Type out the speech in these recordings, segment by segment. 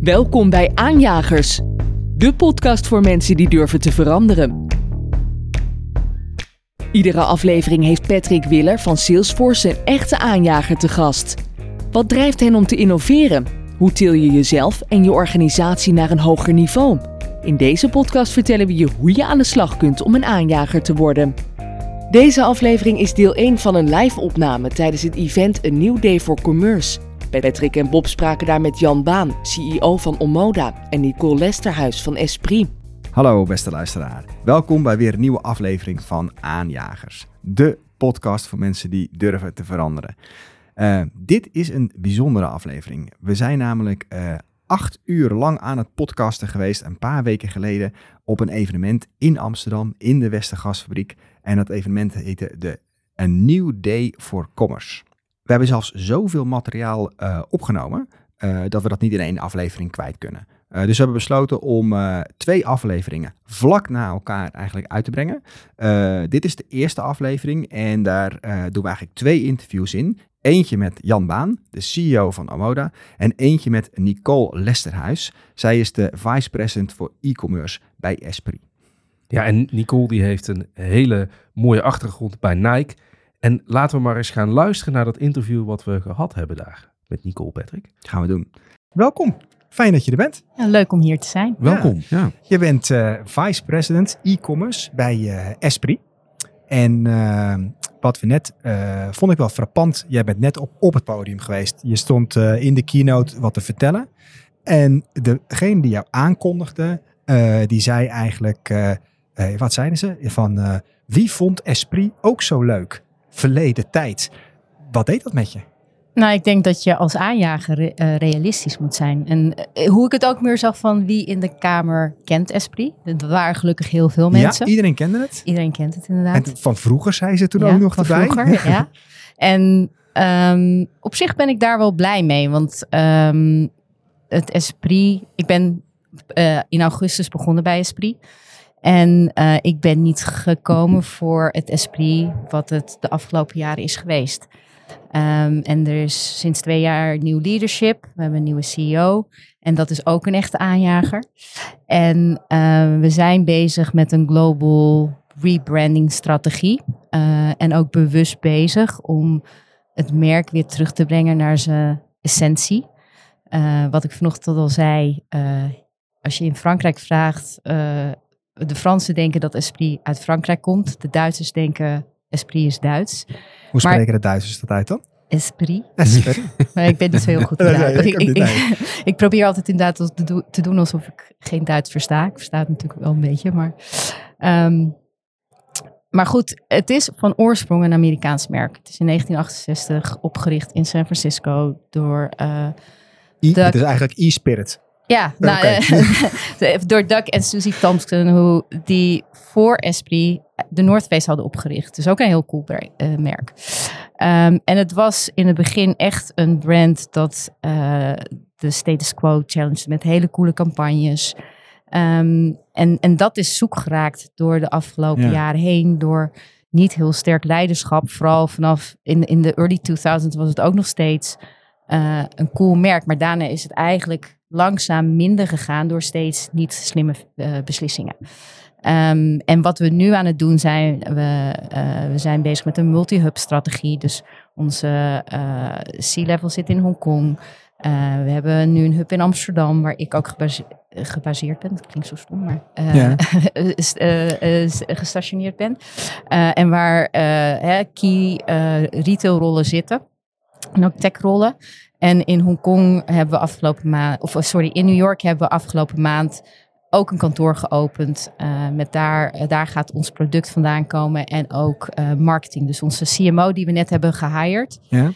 Welkom bij Aanjagers, de podcast voor mensen die durven te veranderen. Iedere aflevering heeft Patrick Willer van Salesforce een echte aanjager te gast. Wat drijft hen om te innoveren? Hoe til je jezelf en je organisatie naar een hoger niveau? In deze podcast vertellen we je hoe je aan de slag kunt om een aanjager te worden. Deze aflevering is deel 1 van een live-opname tijdens het event A New Day for Commerce. Patrick en Bob spraken daar met Jan Baan, CEO van Omoda, en Nicole Lesterhuis van Esprit. Hallo beste luisteraar. Welkom bij weer een nieuwe aflevering van Aanjagers. De podcast voor mensen die durven te veranderen. Uh, dit is een bijzondere aflevering. We zijn namelijk uh, acht uur lang aan het podcasten geweest, een paar weken geleden, op een evenement in Amsterdam, in de Westergasfabriek. En dat evenement heette de A New Day for Commerce. We hebben zelfs zoveel materiaal uh, opgenomen uh, dat we dat niet in één aflevering kwijt kunnen. Uh, dus we hebben besloten om twee afleveringen vlak na elkaar eigenlijk uit te brengen. dit is de eerste aflevering en daar doen we eigenlijk twee interviews in. Eentje met Jan Baan, de CEO van Amoda, en eentje met Nicole Lesterhuis. Zij is de vice president voor e-commerce bij Esprit. Ja, en Nicole die heeft een hele mooie achtergrond bij Nike. En laten we maar eens gaan luisteren naar dat interview wat we gehad hebben daar met Nicole Patrick. Gaan we doen. Welkom. Fijn dat je er bent. Ja, leuk om hier te zijn. Welkom. Ja. Je bent uh, vice president e-commerce bij uh, Esprit. En uh, wat we net, vond ik wel frappant. Jij bent net op, op het podium geweest. Je stond in de keynote wat te vertellen. En degene die jou aankondigde, die zei eigenlijk, wat zeiden ze? Van wie vond Esprit ook zo leuk? Verleden tijd. Wat deed dat met je? Nou, ik denk dat je als aanjager uh, realistisch moet zijn. En uh, hoe ik het ook meer zag van wie in de Kamer kent Esprit. Er waren gelukkig heel veel mensen. Ja, iedereen kende het. Iedereen kent het inderdaad. En van vroeger zei ze toen ook nog van erbij. Vroeger, ja. En um, op zich ben ik daar wel blij mee. Want um, het Esprit... Ik ben uh, in augustus begonnen bij Esprit. En uh, ik ben niet gekomen voor het esprit wat het de afgelopen jaren is geweest. Um, en er is sinds twee jaar nieuw leadership. We hebben een nieuwe CEO. En dat is ook een echte aanjager. En uh, we zijn bezig met een global rebranding strategie. Uh, en ook bewust bezig om het merk weer terug te brengen naar zijn essentie. wat ik vanochtend al zei. als je in Frankrijk vraagt de Fransen denken dat Esprit uit Frankrijk komt. De Duitsers denken Esprit is Duits. Hoe spreken maar, de Duitsers dat uit dan? Esprit. Esprit. maar ik ben niet zo heel goed in Duits. ik, ik, ik, ik, probeer altijd inderdaad te, do te doen alsof ik geen Duits versta. Ik versta het natuurlijk wel een beetje, maar... Um, maar goed, het is van oorsprong een Amerikaans merk. Het is in 1968 opgericht in San Francisco door... Uh, I, de, het is eigenlijk e-spirit. Ja, nou, okay. door Doug en Susie Thompson, hoe die voor Esprit de North Face hadden opgericht. Dus ook een heel cool uh, merk. Um, en het was in het begin echt een brand dat uh, de status quo challenged met hele coole campagnes. Um, en, en dat is zoek geraakt door de afgelopen ja. jaren heen, door niet heel sterk leiderschap. Vooral vanaf in, in de early 2000s was het ook nog steeds uh, een cool merk. Maar daarna is het eigenlijk langzaam minder gegaan door steeds niet slimme uh, beslissingen. Um, en wat we nu aan het doen zijn, we, uh, we zijn bezig met een multi-hub strategie. Dus onze uh, C-level zit in Hongkong. we hebben nu een hub in Amsterdam, waar ik ook gebase gebaseerd ben. Dat klinkt zo stom, maar ja. gestationeerd ben. en waar key retailrollen zitten. En ook techrollen. En in Hongkong hebben we afgelopen maand, of sorry, in New York hebben we afgelopen maand ook een kantoor geopend. Uh, met daar, uh, daar gaat ons product vandaan komen en ook uh, marketing. Dus onze CMO die we net hebben gehired. Ja.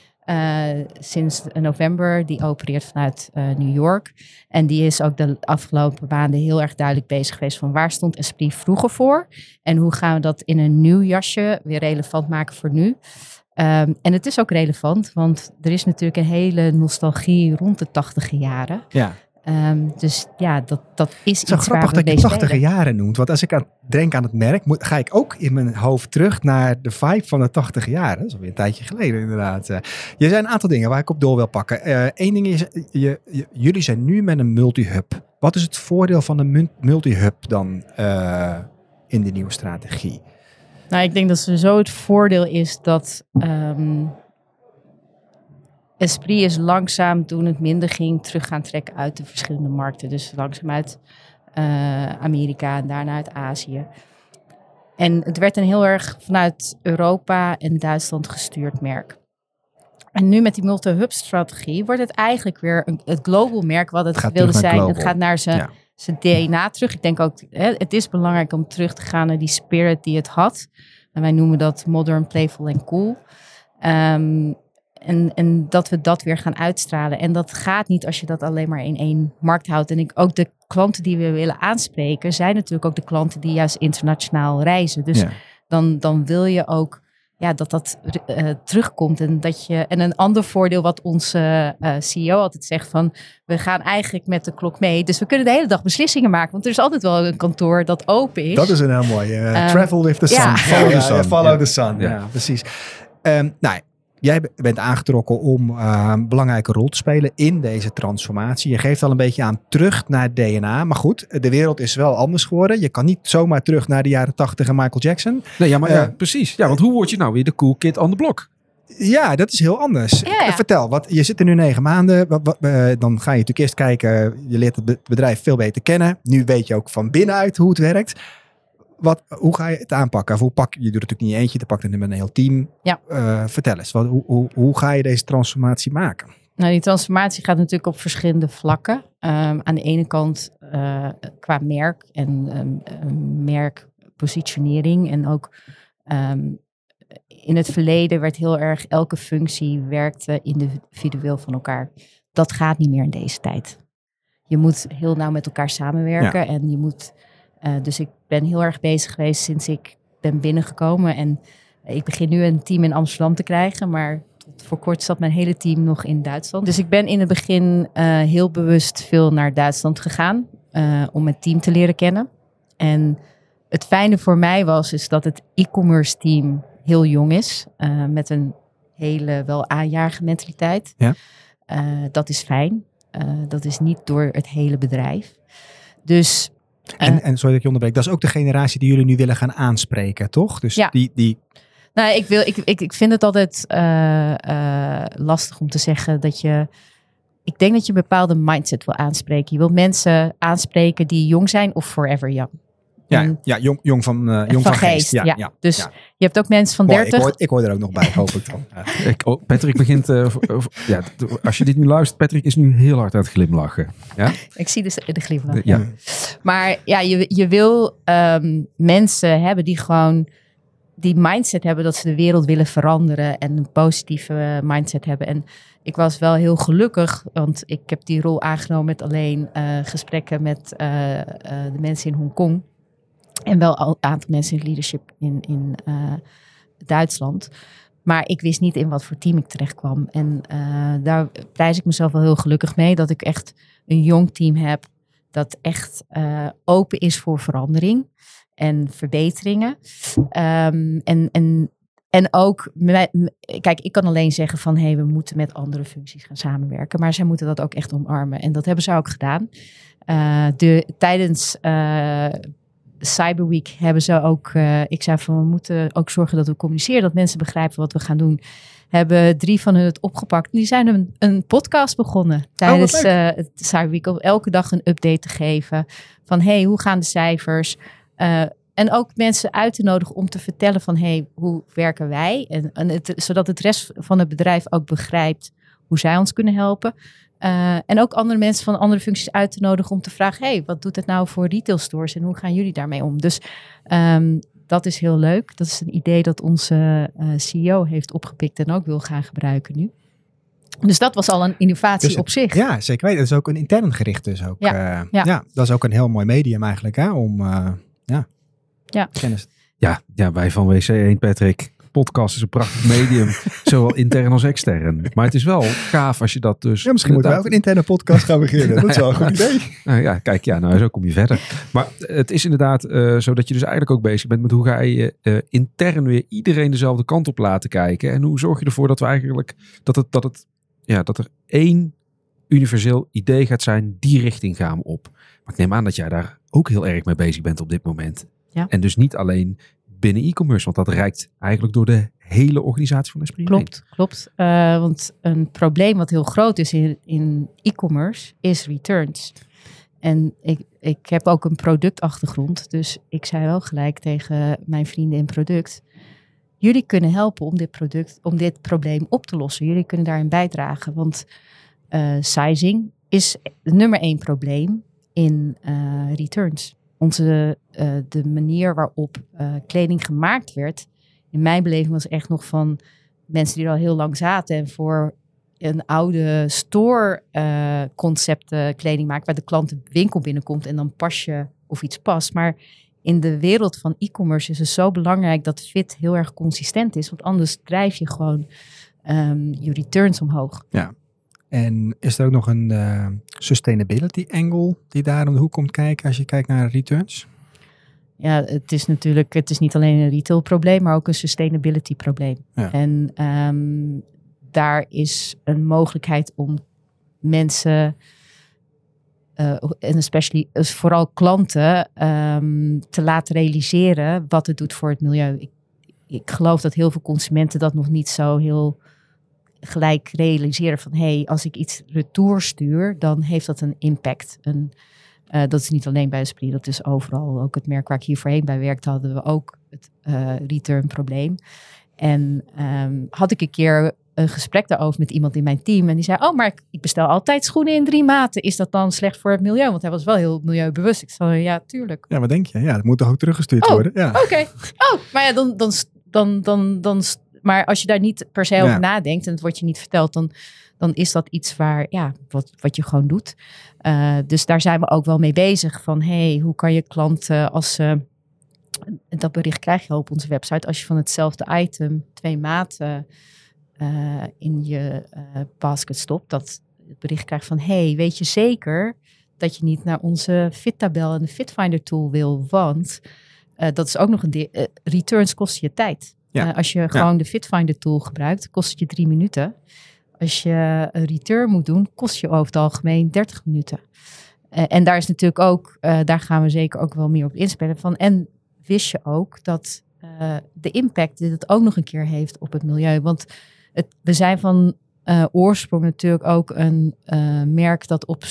sinds november, die opereert vanuit New York. En die is ook de afgelopen maanden heel erg duidelijk bezig geweest van waar stond Esprit vroeger voor? En hoe gaan we dat in een nieuw jasje weer relevant maken voor nu? Um, en het is ook relevant, want er is natuurlijk een hele nostalgie rond de tachtige jaren. Ja. Ehm, dus ja, dat, dat is Het is iets grappig dat je mee 80 spelen. jaren noemt. Want als ik aan, denk aan het merk, moet, ga ik ook in mijn hoofd terug naar de vibe van de 80 jaren. Dat is alweer een tijdje geleden inderdaad. Eh, je zijn een aantal dingen waar ik op door wil pakken. Eén ding is, je, je- jullie zijn nu met een multi-hub. Wat is het voordeel van een multi-hub dan eh, in de nieuwe strategie? Nou, ik denk dat sowieso het voordeel is dat ehm Esprit is langzaam toen het minder ging terug gaan trekken uit de verschillende markten. Dus langzaam uit eh, Amerika en daarna uit Azië. En het werd een heel erg vanuit Europa en Duitsland gestuurd merk. En nu met die multi-hub strategie wordt het eigenlijk weer een, het global merk wat het, wilde zijn. Het gaat naar zijn Ja. Zijn DNA terug. Ik denk ook, hè, het is belangrijk om terug te gaan naar die spirit die het had. En wij noemen dat modern, playful en cool. Ehm, en, en dat we dat weer gaan uitstralen. En dat gaat niet als je dat alleen maar in één markt houdt. En ik, ook de klanten die we willen aanspreken, zijn natuurlijk ook de klanten die juist internationaal reizen. Dus Ja. dan, dan wil je ook ja, dat dat eh, terugkomt. En, dat je, en een ander voordeel wat onze eh, CEO altijd zegt van... we gaan eigenlijk met de klok mee. Dus we kunnen de hele dag beslissingen maken. Want er is altijd wel een kantoor dat open is. Dat is een heel mooi. eh, Ehm, travel with the sun. ja. Follow the sun. ja, follow Ja. the sun. Ja, Ja. precies. Ehm, nou, jij bent aangetrokken om een belangrijke rol te spelen in deze transformatie. Je geeft al een beetje aan terug naar het DNA. Maar goed, de wereld is wel anders geworden. Je kan niet zomaar terug naar de jaren 80 en Michael Jackson. Nee, ja, maar ja, Eh, precies. Ja, want hoe word je nou weer de cool kid on the block? Ja, dat is heel anders. Ja, ja. Eh, Vertel, wat, je zit er nu negen maanden. Wat, wat, eh, dan ga je natuurlijk eerst kijken. Je leert het be- bedrijf veel beter kennen. Nu weet je ook van binnenuit hoe het werkt. Wat, hoe ga je het aanpakken? Of hoe pak, je doet het natuurlijk niet eentje. Je pakt het met een heel team. Ja. Eh, vertel eens, wat, hoe, hoe, hoe ga je deze transformatie maken? Nou, die transformatie gaat natuurlijk op verschillende vlakken. Ehm, aan de ene kant eh, qua merk en ehm, ehm, merkpositionering. En ook in het verleden werd heel erg elke functie werkte individueel van elkaar. Dat gaat niet meer in deze tijd. Je moet heel nauw met elkaar samenwerken. En je moet. Eh, dus ik ben heel erg bezig geweest sinds ik ben binnengekomen. En ik begin nu een team in Amsterdam te krijgen. Maar tot voor kort zat mijn hele team nog in Duitsland. Dus ik ben in het begin eh, heel bewust veel naar Duitsland gegaan. eh, om het team te leren kennen. En het fijne voor mij was is dat het e-commerce team heel jong is. met een hele wel aanjarige mentaliteit. Ja. Dat is fijn. Dat is niet door het hele bedrijf. Dus En, Eh. en sorry dat ik je onderbreek. Dat is ook de generatie die jullie nu willen gaan aanspreken, toch? Dus Ja. die, die, Nou, ik, wil, ik, ik, ik vind het altijd eh, eh, lastig om te zeggen dat je. Ik denk dat je een bepaalde mindset wil aanspreken. Je wil mensen aanspreken die jong zijn of forever young. Ja, ja, jong, jong, van, eh, jong van, geest. Ja, ja. Dus ja. je hebt ook mensen van Mooi, 30. ik, hoor, ik hoor er ook nog bij, hoop ik dan. Ja. Ik, oh, Patrick begint... eh, eh, ja, als je dit nu luistert, Patrick is nu heel hard aan het glimlachen. Ik zie dus de glimlach. Ja. Maar ja, je, je wil ehm, mensen hebben die gewoon die mindset hebben dat ze de wereld willen veranderen en een positieve mindset hebben. En ik was wel heel gelukkig, want ik heb die rol aangenomen met alleen eh, gesprekken met eh, eh, de mensen in Hongkong. En wel een aantal mensen in leadership in, in eh, Duitsland. Maar ik wist niet in wat voor team ik terecht kwam. En eh, daar prijs ik mezelf wel heel gelukkig mee dat ik echt een jong team heb dat echt eh, open is voor verandering en verbeteringen. Ehm, en, en, en ook, kijk, ik kan alleen zeggen van hé, hey, we moeten met andere functies gaan samenwerken. Maar zij moeten dat ook echt omarmen. En dat hebben ze ook gedaan. Eh, de, tijdens Cyber Week hebben ze ook, eh, ik zei van we moeten ook zorgen dat we communiceren, dat mensen begrijpen wat we gaan doen. Hebben drie van hun het opgepakt. Die zijn een, een podcast begonnen tijdens leuk. eh, het Cyber Week. Om elke dag een update te geven van hey, hoe gaan de cijfers? Eh, en ook mensen uit te nodigen om te vertellen van hey, hoe werken wij? En, en het, zodat het rest van het bedrijf ook begrijpt hoe zij ons kunnen helpen. Eh, en ook andere mensen van andere functies uit te nodigen om te vragen: hey, wat doet het nou voor retail stores en hoe gaan jullie daarmee om? Dus ehm, dat is heel leuk. Dat is een idee dat onze eh, CEO heeft opgepikt en ook wil gaan gebruiken nu. Dus dat was al een innovatie Dus- op zich. Ja, zeker weten. Dat is ook een intern gericht dus ook. Ja, Ja, ja. ja. dat is ook een heel mooi medium eigenlijk, hè, om eh, ja, Ja. kennis. Ja, ja, wij van WC1, Patrick. Podcast is een prachtig medium, zowel intern als extern. Maar het is wel gaaf als je dat dus... Ja, misschien moeten wij ook een interne podcast gaan beginnen. Dat is wel een goed idee. Nou ja, kijk, ja, nou zo kom je verder. Maar het is inderdaad uh, zo dat je dus eigenlijk ook bezig bent met hoe ga je uh, intern weer iedereen dezelfde kant op laten kijken. En hoe zorg je ervoor dat we eigenlijk, dat het, dat het, ja, dat er één universeel idee gaat zijn, die richting gaan we op. Maar ik neem aan dat jij daar ook heel erg mee bezig bent op dit moment. Ja. En dus niet alleen binnen e-commerce, want dat reikt eigenlijk door de hele organisatie van Esprit Klopt, klopt. Uh, want een probleem wat heel groot is in, in e-commerce is returns. En ik, ik heb ook een productachtergrond, dus ik zei wel gelijk tegen mijn vrienden in product. Jullie kunnen helpen om dit product, om dit probleem op te lossen. Jullie kunnen daarin bijdragen. Want uh, sizing is nummer één probleem in uh, returns. Onze, uh, de manier waarop kleding gemaakt werd, in mijn beleving was echt nog van mensen die er al heel lang zaten en voor een oude store concept kleding maakt, waar de klant de winkel binnenkomt en dan pas je of iets past. Maar in de wereld van e-commerce is het zo belangrijk dat fit heel erg consistent is, want anders drijf je gewoon um, je returns omhoog. Ja, en is er ook nog een uh, sustainability angle die daar om de hoek komt kijken als je kijkt naar returns? Ja, het is natuurlijk, het is niet alleen een retail probleem, maar ook een sustainability probleem. Ja. En um, daar is een mogelijkheid om mensen, uh, en especially, dus vooral klanten, um, te laten realiseren wat het doet voor het milieu. Ik, ik geloof dat heel veel consumenten dat nog niet zo heel gelijk realiseren van hé, hey, als ik iets retour stuur, dan heeft dat een impact. Een, uh, dat is niet alleen bij Esprit, dat is overal. Ook het merk waar ik hier voorheen bij werkte, hadden we ook het uh, return probleem. En um, had ik een keer een gesprek daarover met iemand in mijn team. En die zei, oh, maar ik, bestel altijd schoenen in drie maten. Is dat dan slecht voor het milieu? Want hij was wel heel milieubewust. Ik zei, ja, tuurlijk. Ja, wat denk je? Ja, dat moet toch ook teruggestuurd oh, worden? Ja. Oké. Okay. Oh, maar ja, dan, dan, dan, dan, dan maar als je daar niet per se over nadenkt en het wordt je niet verteld, dan, dan is dat iets waar, ja, wat, wat je gewoon doet. Uh, dus daar zijn we ook wel mee bezig. Van hey, hoe kan je klanten als ze. dat bericht krijg je op onze website. Als je van hetzelfde item twee maten uh, in je uh, basket stopt, dat het bericht krijgt van hey, weet je zeker dat je niet naar onze fit-tabel en de Fitfinder tool wil, want dat is ook nog een returns kost je tijd. Ja. Uh, als je gewoon de Fitfinder tool gebruikt, kost het je drie minuten. Als je een return moet doen, kost je over het algemeen 30 minuten. Uh, en daar is natuurlijk ook, uh, daar gaan we zeker ook wel meer op inspelen van. En wist je ook dat de impact die het ook nog een keer heeft op het milieu. Want het, we zijn van oorsprong natuurlijk ook een merk dat op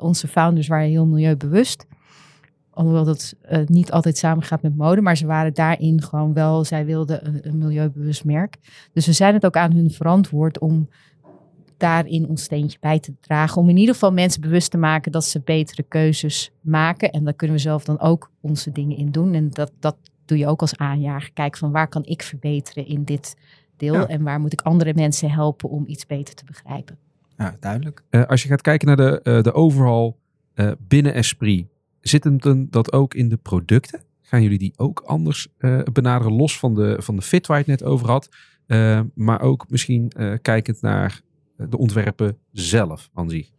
onze founders waren heel milieubewust alhoewel dat uh, niet altijd samengaat met mode, maar ze waren daarin gewoon wel, zij wilden een, een, milieubewust merk. Dus we zijn het ook aan hun verantwoord om daarin ons steentje bij te dragen. Om in ieder geval mensen bewust te maken dat ze betere keuzes maken. En daar kunnen we zelf dan ook onze dingen in doen. En dat, dat doe je ook als aanjager. Kijk van waar kan ik verbeteren in dit deel ja. en waar moet ik andere mensen helpen om iets beter te begrijpen. Ja, duidelijk. Uh, als je gaat kijken naar de, uh, de overal uh, binnen Esprit, Zit hem dat ook in de producten? Gaan jullie die ook anders uh, benaderen, los van de, van de fit waar je het net over had? Uh, maar ook misschien uh, kijkend naar de ontwerpen zelf aan zich.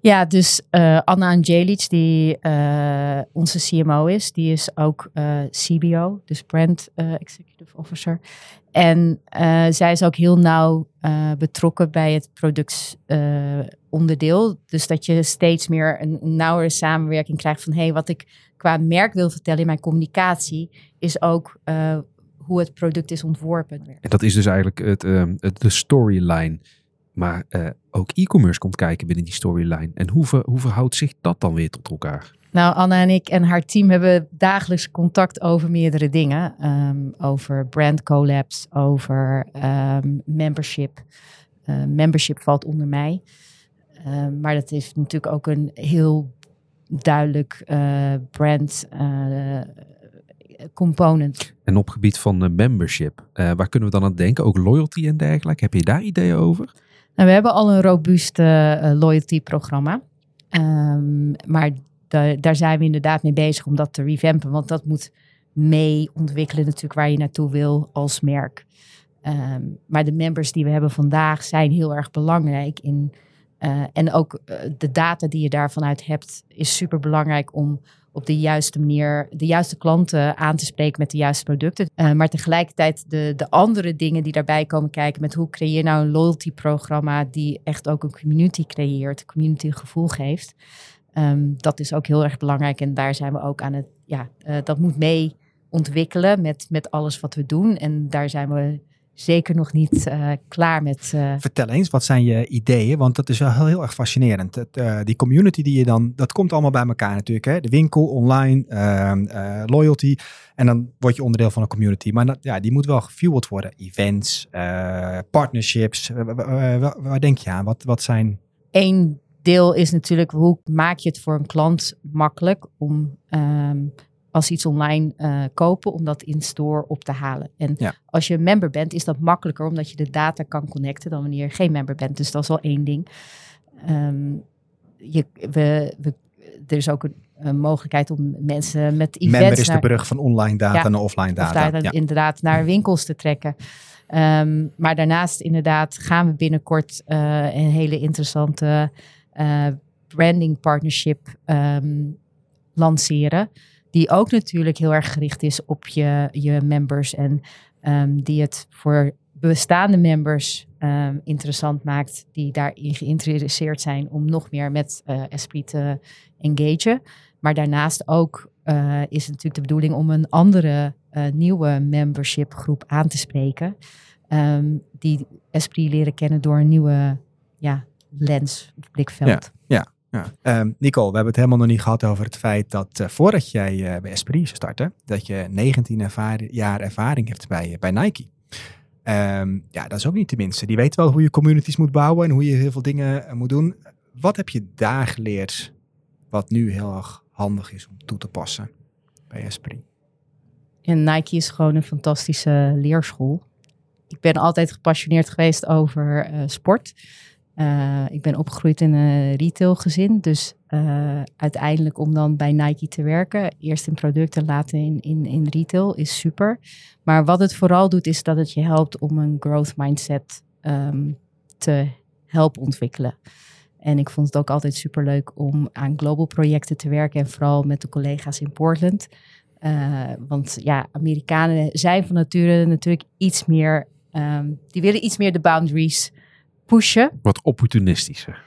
Ja, dus Anna Angelic, die onze CMO is, die is ook CBO, dus Brand Executive Officer. En zij is ook heel nauw betrokken bij het product onderdeel. Dus dat je steeds meer een, nauwere samenwerking krijgt van hé, hey, wat ik qua merk wil vertellen in mijn communicatie, is ook uh, hoe het product is ontworpen. En dat is dus eigenlijk uh, het de storyline. Maar uh, ook e-commerce komt kijken binnen die storyline. En hoe, ver, hoe verhoudt zich dat dan weer tot elkaar? Nou, Anna en ik en haar team hebben dagelijks contact over meerdere dingen. Um, over brand collabs, over um, membership. Uh, membership valt onder mij. Uh, maar dat heeft natuurlijk ook een heel duidelijk uh, brand uh, component. En op gebied van membership, waar kunnen we dan aan denken? Ook loyalty en dergelijke. Heb je daar ideeën over? Nou, we hebben al een robuust loyalty programma. Um, maar daar zijn we inderdaad mee bezig om dat te revampen. Want dat moet mee ontwikkelen natuurlijk waar je naartoe wil als merk. Ehm, maar de members die we hebben vandaag zijn heel erg belangrijk in. eh, en ook eh, de data die je daarvan uit hebt, is super belangrijk om op de juiste manier de juiste klanten aan te spreken met de juiste producten. Eh, maar tegelijkertijd de, de andere dingen die daarbij komen kijken met hoe creëer je nou een loyalty programma die echt ook een community creëert, een community gevoel geeft. Ehm, dat is ook heel erg belangrijk en daar zijn we ook aan het, ja, eh, dat moet mee ontwikkelen met, met alles wat we doen. En daar zijn we zeker nog niet eh, klaar met. eh, Vertel eens, wat zijn je ideeën? Want dat is wel heel, heel erg fascinerend. Het, eh, die community die je dan, dat komt allemaal bij elkaar natuurlijk. Hè? De winkel, online, ehm, eh, loyalty. En dan word je onderdeel van een community. Maar dat, ja, die moet wel gefueled worden. Events, partnerships. Wa- wa- wa- waar denk je aan? Wat, wat zijn... Eén deel is natuurlijk hoe maak je het voor een klant makkelijk om ehm, als iets online eh, kopen, om dat in store op te halen. En Ja. als je een member bent, is dat makkelijker omdat je de data kan connecten dan wanneer je geen member bent. Dus dat is al één ding. Ehm, je, we, we, er is ook een, een mogelijkheid om mensen met events Member is de brug van online data Ja, naar offline of data. ja. inderdaad naar winkels te trekken. Ehm, maar daarnaast inderdaad gaan we binnenkort eh, een hele interessante eh, branding partnership ehm, lanceren. Die ook natuurlijk heel erg gericht is op je, je members. En ehm, die het voor bestaande members ehm, interessant maakt. Die daarin geïnteresseerd zijn om nog meer met eh Esprit te engageren. Maar daarnaast ook eh, is het natuurlijk de bedoeling om een andere eh, nieuwe membership groep aan te spreken. ehm, die Esprit leren kennen door een nieuwe ja, lens blikveld. Ehm, Nicole, we hebben het helemaal nog niet gehad over het feit dat eh, voordat jij eh, bij Esprit startte, dat je 19 ervaring- jaar ervaring hebt bij, bij Nike. Ehm, ja, dat is ook niet tenminste. Die weet wel hoe je communities moet bouwen en hoe je heel veel dingen eh, moet doen. Wat heb je daar geleerd wat nu heel erg handig is om toe te passen bij Esprit? En Nike is gewoon een fantastische leerschool. Ik ben altijd gepassioneerd geweest over eh, sport. Eh, ik ben opgegroeid in een retailgezin. Dus eh, uiteindelijk om dan bij Nike te werken, eerst in producten, later in, in, in retail, is super. Maar wat het vooral doet, is dat het je helpt om een growth mindset ehm, te helpen ontwikkelen. En ik vond het ook altijd super leuk om aan global projecten te werken. En vooral met de collega's in Portland. Eh, want ja, Amerikanen zijn van nature natuurlijk iets meer. ehm, die willen iets meer de boundaries pushen. Wat opportunistischer.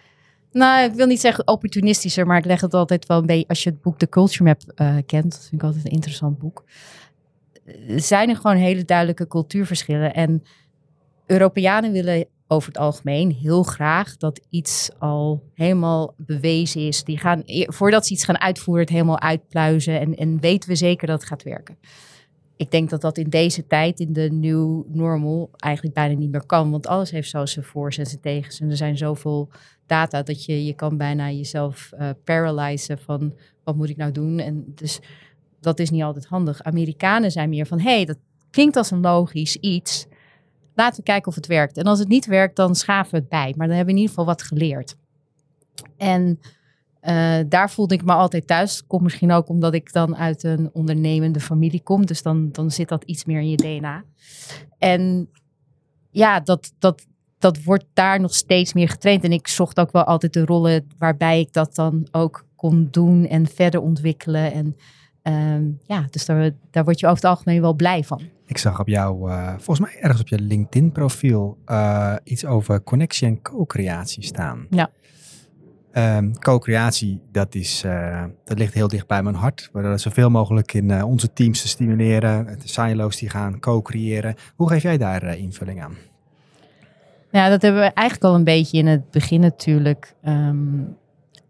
Nou, ik wil niet zeggen opportunistischer, maar ik leg het altijd wel een beetje. Als je het boek The Culture Map eh, kent, dat vind ik altijd een interessant boek. Er zijn er gewoon hele duidelijke cultuurverschillen. En Europeanen willen over het algemeen heel graag dat iets al helemaal bewezen is. Die gaan, e- voordat ze iets gaan uitvoeren, het helemaal uitpluizen. En, en weten we zeker dat het gaat werken. Ik denk dat dat in deze tijd, in de new normal, eigenlijk bijna niet meer kan. Want alles heeft zo zijn voor's en zijn tegens. En er zijn zoveel data dat je, je kan bijna jezelf eh paralyzen van wat moet ik nou doen. En dus dat is niet altijd handig. Amerikanen zijn meer van, hé, hey, dat klinkt als een logisch iets. Laten we kijken of het werkt. En als het niet werkt, dan schaven we het bij. Maar dan hebben we in ieder geval wat geleerd. En eh, daar voelde ik me altijd thuis. Komt misschien ook omdat ik dan uit een ondernemende familie kom. Dus dan, dan zit dat iets meer in je DNA. En ja, dat, dat, dat wordt daar nog steeds meer getraind. En ik zocht ook wel altijd de rollen waarbij ik dat dan ook kon doen en verder ontwikkelen. En ehm, ja, dus daar, daar word je over het algemeen wel blij van. Ik zag op jou, eh, volgens mij ergens op je LinkedIn-profiel, eh, iets over connectie en co-creatie staan. Ja. Ehm, co-creatie, dat, is, eh, dat ligt heel dicht bij mijn hart. We willen zoveel mogelijk in eh, onze teams te stimuleren. De silo's die gaan co-creëren. Hoe geef jij daar eh, invulling aan? Ja, dat hebben we eigenlijk al een beetje in het begin natuurlijk ehm,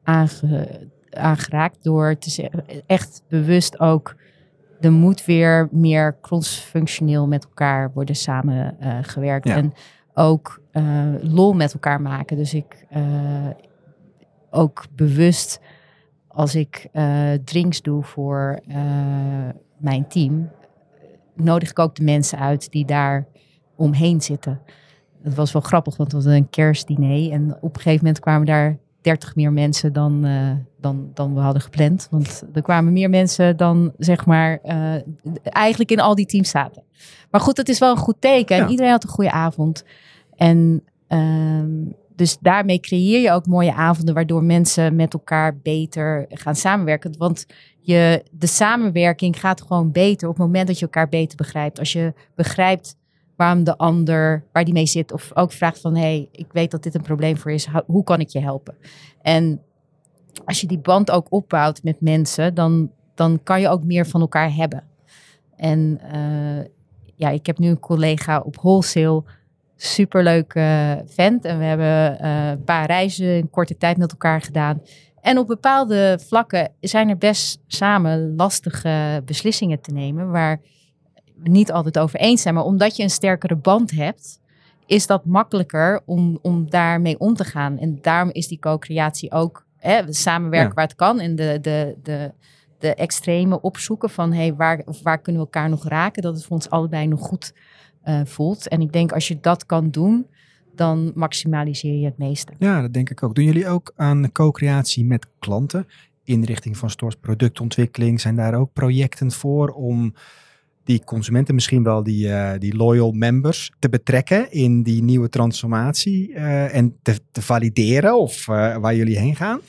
aange- aangeraakt door te zeggen, echt bewust ook, er moet weer meer crossfunctioneel met elkaar worden samengewerkt. Ja. En ook eh, lol met elkaar maken. Dus ik eh, ook bewust als ik eh, drinks doe voor eh, mijn team, nodig ik ook de mensen uit die daar omheen zitten. Het was wel grappig, want het was een kerstdiner. En op een gegeven moment kwamen daar 30 meer mensen dan, eh, dan, dan we hadden gepland. Want er kwamen meer mensen dan, zeg maar, eigenlijk in al die teams zaten. Maar goed, het is wel een goed teken. En Ja. iedereen had een goede avond. En ehm, dus daarmee creëer je ook mooie avonden, waardoor mensen met elkaar beter gaan samenwerken. Want je, de samenwerking gaat gewoon beter op het moment dat je elkaar beter begrijpt. Als je begrijpt waarom de ander, waar die mee zit. Of ook vraagt van, hey, ik weet dat dit een probleem voor is. Ho- Hoe kan ik je helpen? En als je die band ook opbouwt met mensen, dan, dan kan je ook meer van elkaar hebben. En eh, ja, ik heb nu een collega op wholesale, superleuke vent. En we hebben eh, een paar reizen in korte tijd met elkaar gedaan. En op bepaalde vlakken zijn er best samen lastige beslissingen te nemen, waar we niet altijd over eens zijn. Maar omdat je een sterkere band hebt, is dat makkelijker om, om daarmee om te gaan. En daarom is die co-creatie ook hè, samenwerken Ja. waar het kan. En de, de, de, de extreme opzoeken van hey, waar, waar kunnen we elkaar nog raken. Dat het voor ons allebei nog goed eh, voelt. En ik denk als je dat kan doen, dan maximaliseer je het meeste. Ja, dat denk ik ook. Doen jullie ook aan co-creatie met klanten? Inrichting van stores, productontwikkeling. Zijn daar ook projecten voor om die consumenten, misschien wel die, eh, die loyal members, te betrekken in die nieuwe transformatie eh, en te, te valideren of waar jullie heen gaan?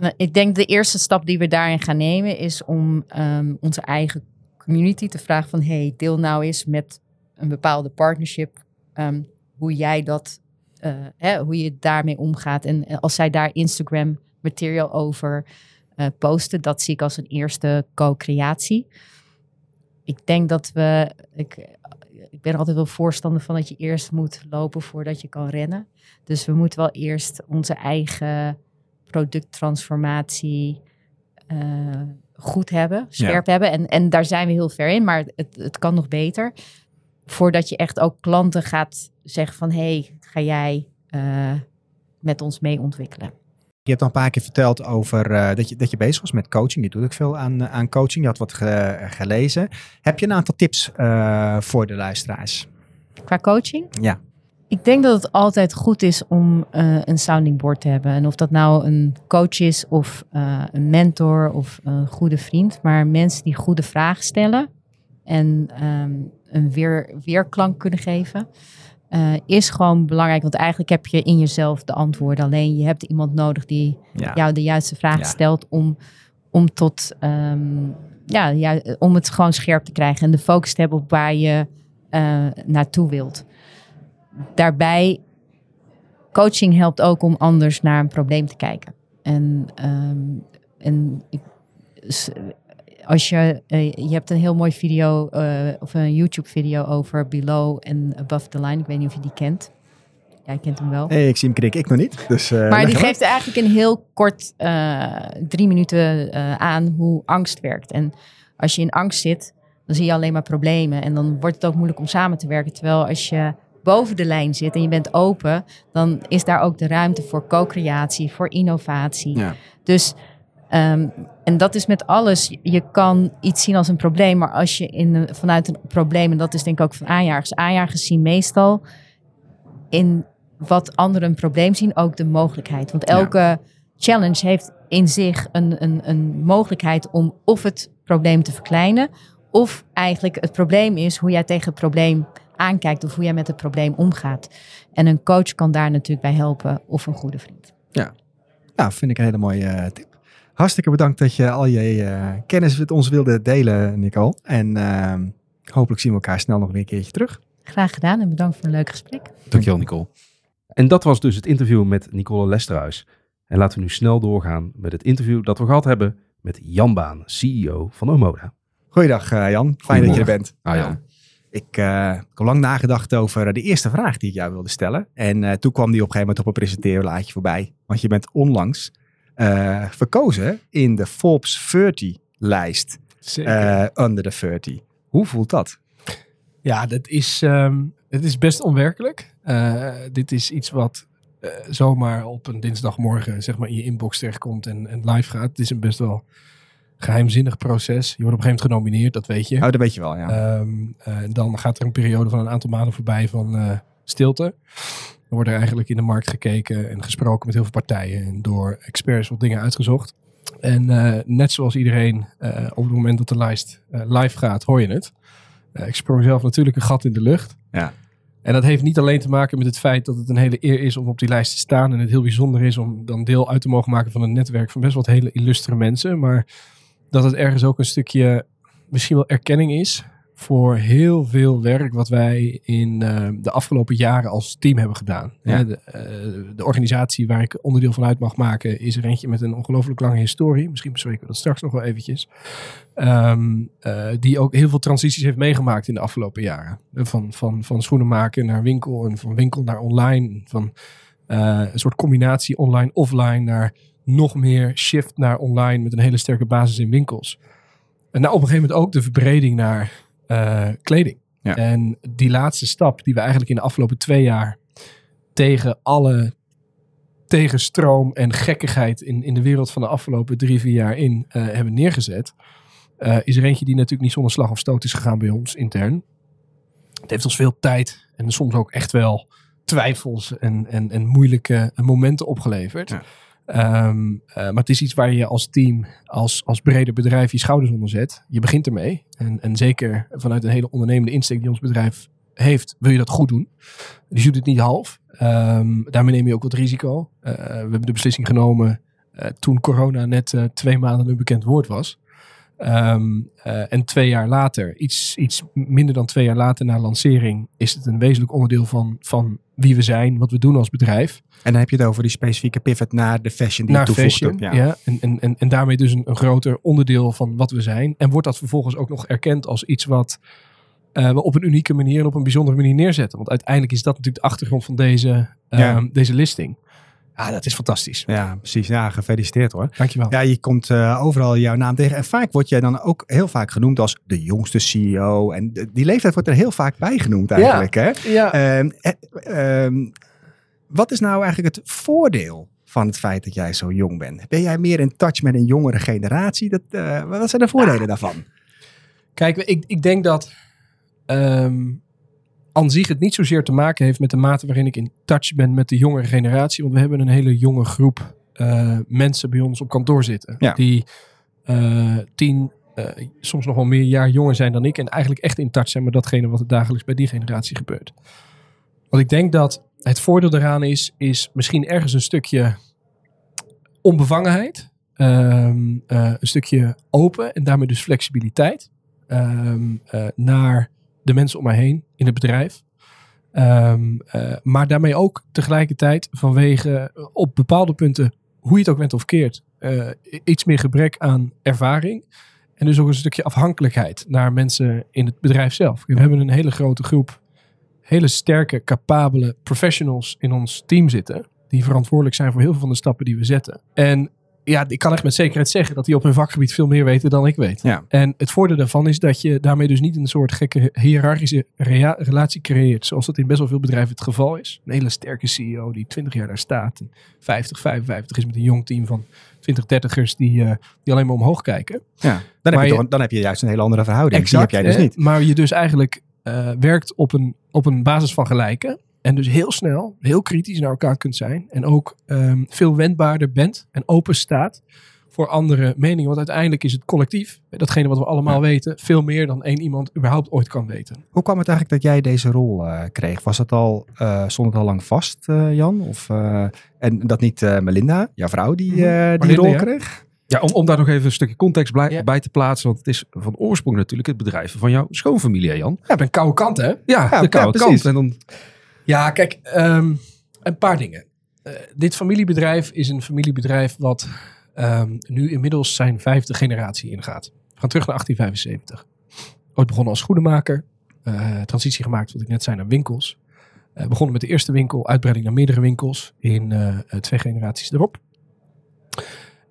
Nou, Ik denk de eerste stap die we daarin gaan nemen is om ehm, onze eigen community te vragen van hey, deel nou eens met een bepaalde partnership ehm, hoe jij dat, eh, hè, hoe je daarmee omgaat. En eh, als zij daar Instagram material over eh, posten, dat zie ik als een eerste co-creatie. Ik denk dat we, ik, ik ben altijd wel voorstander van dat je eerst moet lopen voordat je kan rennen. Dus we moeten wel eerst onze eigen producttransformatie goed hebben, scherp hebben. En, en daar zijn we heel ver in, maar het, het kan nog beter. Voordat je echt ook klanten gaat zeggen van... hey, ga jij eh, met ons mee ontwikkelen? Je hebt al een paar keer verteld over eh, dat, je, dat je bezig was met coaching. Je doet ook veel aan, eh, aan coaching. Je had wat ge- gelezen. Heb je een aantal tips voor de luisteraars? Qua coaching? Ja. Ik denk dat het altijd goed is om een sounding board te hebben. En of dat nou een coach is of een mentor of een goede vriend. Maar mensen die goede vragen stellen en ehm, een weer, weerklank kunnen geven. eh, is gewoon belangrijk. Want eigenlijk heb je in jezelf de antwoorden. Alleen je hebt iemand nodig die Ja. jou de juiste vraag Ja. stelt om, om, tot, ehm, ja, ja, om het gewoon scherp te krijgen. En de focus te hebben op waar je eh, naartoe wilt. Daarbij, coaching helpt ook om anders naar een probleem te kijken. En, ehm, en ik, als je, eh, je hebt een heel mooi video eh, of een YouTube video over Below en Above the Line. Ik weet niet of je die kent. Jij kent hem wel. Hey, ik zie hem knikken, ik nog niet. Dus, eh, Maar die geeft eigenlijk een heel kort eh, drie minuten eh, aan hoe angst werkt. En als je in angst zit, dan zie je alleen maar problemen. En dan wordt het ook moeilijk om samen te werken. Terwijl als je boven de lijn zit en je bent open, dan is daar ook de ruimte voor co-creatie, voor innovatie. Ja. Dus, ehm, en dat is met alles. Je kan iets zien als een probleem, maar als je in, vanuit een probleem, en dat is denk ik ook van aanjagers. Aanjagers zien meestal in wat anderen een probleem zien ook de mogelijkheid. Want Ja. elke challenge heeft in zich een, een, een mogelijkheid om of het probleem te verkleinen, of eigenlijk het probleem is hoe jij tegen het probleem aankijkt of hoe jij met het probleem omgaat. En een coach kan daar natuurlijk bij helpen of een goede vriend. Nou, vind ik een hele mooie eh, tip. Hartstikke bedankt dat je al je eh, kennis met ons wilde delen, Nicole. En ehm, hopelijk zien we elkaar snel nog weer een keertje terug. Graag gedaan en bedankt voor een leuk gesprek. Dankjewel, Nicole. En dat was dus het interview met Nicole Lesterhuis. En laten we nu snel doorgaan met het interview dat we gehad hebben met Jan Baan, CEO van Omoda. Goeiedag eh, Jan, fijn dat je er bent. Ah, Jan. Ja. Ik eh, heb al lang nagedacht over de eerste vraag die ik jou wilde stellen. En eh, toen kwam die op een gegeven moment op een presenteerlaadje voorbij. Want je bent onlangs eh, verkozen in de Forbes 30 lijst. Eh, under the 30. Hoe voelt dat? ja, dat is, het is best onwerkelijk. Eh, dit is iets wat zomaar op een dinsdagmorgen zeg maar, in je inbox terechtkomt en, en live gaat. Het is een best wel geheimzinnig proces. Je wordt op een gegeven moment genomineerd, dat weet je. Oh, dat weet je wel, ja. Eh, dan gaat er een periode van een aantal maanden voorbij van stilte. Wordt er eigenlijk in de markt gekeken en gesproken met heel veel partijen. En door experts wat dingen uitgezocht. En eh, net zoals iedereen eh, op het moment dat de lijst eh, live gaat, hoor je het. Ik sprong zelf natuurlijk een gat in de lucht. Ja. En dat heeft niet alleen te maken met het feit dat het een hele eer is om op die lijst te staan. En het heel bijzonder is om dan deel uit te mogen maken van een netwerk van best wat hele illustere mensen. Maar dat het ergens ook een stukje misschien wel erkenning is voor heel veel werk wat wij in eh, de afgelopen jaren als team hebben gedaan. Ja. De, eh, de organisatie waar ik onderdeel van uit mag maken is er eentje met een ongelooflijk lange historie. Misschien bespreken we dat straks nog wel eventjes. Ehm, eh, die ook heel veel transities heeft meegemaakt in de afgelopen jaren. Van, van, van schoenen maken naar winkel en van winkel naar online. Van een soort combinatie online-offline naar nog meer shift naar online met een hele sterke basis in winkels. En nou, op een gegeven moment ook de verbreding naar eh, kleding. Ja. En die laatste stap die we eigenlijk in de afgelopen twee jaar tegen alle tegenstroom en gekkigheid in, in de wereld van de afgelopen drie, vier jaar in eh, hebben neergezet. eh, is er eentje die natuurlijk niet zonder slag of stoot is gegaan bij ons intern. Het heeft ons veel tijd en soms ook echt wel twijfels en, en, en moeilijke momenten opgeleverd. Ja. Ehm, eh, maar het is iets waar je als team, als, als breder bedrijf je schouders onder zet. Je begint ermee. En, en zeker vanuit een hele ondernemende insteek die ons bedrijf heeft, wil je dat goed doen. Dus je doet het niet half. Ehm, daarmee neem je ook wat risico. Eh, we hebben de beslissing genomen eh, toen corona net twee maanden een bekend woord was. Ehm, eh, en twee jaar later, iets, iets minder dan twee jaar later na lancering, is het een wezenlijk onderdeel van, van wie we zijn, wat we doen als bedrijf. En dan heb je het over die specifieke pivot naar de fashion die naar je fashion. Ja. Ja. En, en, en, en daarmee dus een, een groter onderdeel van wat we zijn. En wordt dat vervolgens ook nog erkend als iets wat eh, we op een unieke manier en op een bijzondere manier neerzetten. Want uiteindelijk is dat natuurlijk de achtergrond van deze, ehm, Ja. deze listing. Ja, dat is fantastisch. Ja, precies. Ja, gefeliciteerd hoor. Dankjewel. Ja, je komt eh, overal jouw naam tegen. En vaak word jij dan ook heel vaak genoemd als de jongste CEO. En de- die leeftijd wordt er heel vaak bij genoemd eigenlijk. Hè? Ja. Ehm, eh, ehm, wat is nou eigenlijk het voordeel van het feit dat jij zo jong bent? Ben jij meer in touch met een jongere generatie? Dat, eh, wat zijn de voordelen daarvan? Kijk, ik, ik denk dat ehm aan zich het niet zozeer te maken heeft met de mate waarin ik in touch ben met de jongere generatie. Want we hebben een hele jonge groep eh, mensen bij ons op kantoor zitten. Ja. Die eh, tien, eh, soms nog wel meer jaar jonger zijn dan ik. En eigenlijk echt in touch zijn met datgene wat er dagelijks bij die generatie gebeurt. Wat ik denk dat het voordeel daaraan is, is misschien ergens een stukje onbevangenheid. Ehm, eh, een stukje open en daarmee dus flexibiliteit eh, naar de mensen om mij heen in het bedrijf. Ehm, eh, maar daarmee ook tegelijkertijd vanwege eh, op bepaalde punten, hoe je het ook bent of keert, eh, iets meer gebrek aan ervaring. En dus ook een stukje afhankelijkheid naar mensen in het bedrijf zelf. We hebben een hele grote groep hele sterke, capabele professionals in ons team zitten. Die verantwoordelijk zijn voor heel veel van de stappen die we zetten. En ja, ik kan echt met zekerheid zeggen dat die op hun vakgebied veel meer weten dan ik weet. Ja. En het voordeel daarvan is dat je daarmee dus niet een soort gekke hiërarchische relatie creëert. Zoals dat in best wel veel bedrijven het geval is. Een hele sterke CEO die 20 jaar daar staat. En 50, 55 is met een jong team van 20, 30ers die, eh, die alleen maar omhoog kijken. Ja. Dan heb, je je- toch, dan heb je juist een hele andere verhouding. Die heb jij dus niet. Maar je dus eigenlijk eh, werkt op een, op een basis van gelijken. En dus heel snel, heel kritisch naar elkaar kunt zijn. En ook ehm, veel wendbaarder bent en open staat voor andere meningen. Want uiteindelijk is het collectief, datgene wat we allemaal weten, veel meer dan één iemand überhaupt ooit kan weten. Hoe kwam het eigenlijk dat jij deze rol eh, kreeg? Was het al, eh, stond het al lang vast, eh, Jan? Of, eh, en dat niet eh, Melinda, jouw vrouw, die, Mhm. die Melinda, rol ja. kreeg? Ja, om, om daar nog even een stukje context Ja. bij te plaatsen. Want het is van oorsprong natuurlijk het bedrijf van jouw schoonfamilie, Jan. Ja, ik ben koude kant hè? Ja, Ja, de koude kant. En dan, Ja, kijk, ehm, een paar dingen. Eh, dit familiebedrijf is een familiebedrijf wat ehm, nu inmiddels zijn vijfde generatie ingaat. We gaan terug naar 1875. Ooit begonnen als schoenenmaker. eh, transitie gemaakt, wat ik net zei, naar winkels. Eh, begonnen met de eerste winkel, uitbreiding naar meerdere winkels in twee generaties erop.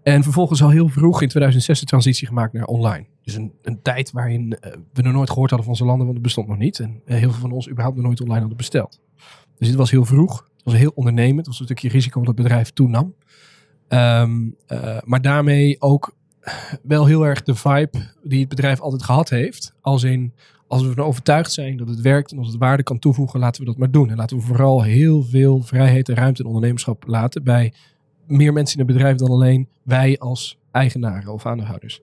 En vervolgens al heel vroeg in 2006 de transitie gemaakt naar online. Dus een, een tijd waarin we nog nooit gehoord hadden van onze landen, want het bestond nog niet. En heel veel van ons überhaupt nog nooit online hadden besteld. Dus dit was heel vroeg. Het was heel ondernemend. Het was een stukje risico wat het bedrijf toenam. Eh, maar daarmee ook wel heel erg de vibe die het bedrijf altijd gehad heeft. Als in, als we ervan overtuigd zijn dat het werkt en als het waarde kan toevoegen, laten we dat maar doen. En laten we vooral heel veel vrijheid en ruimte en ondernemerschap laten bij meer mensen in het bedrijf dan alleen wij als eigenaren of aandeelhouders.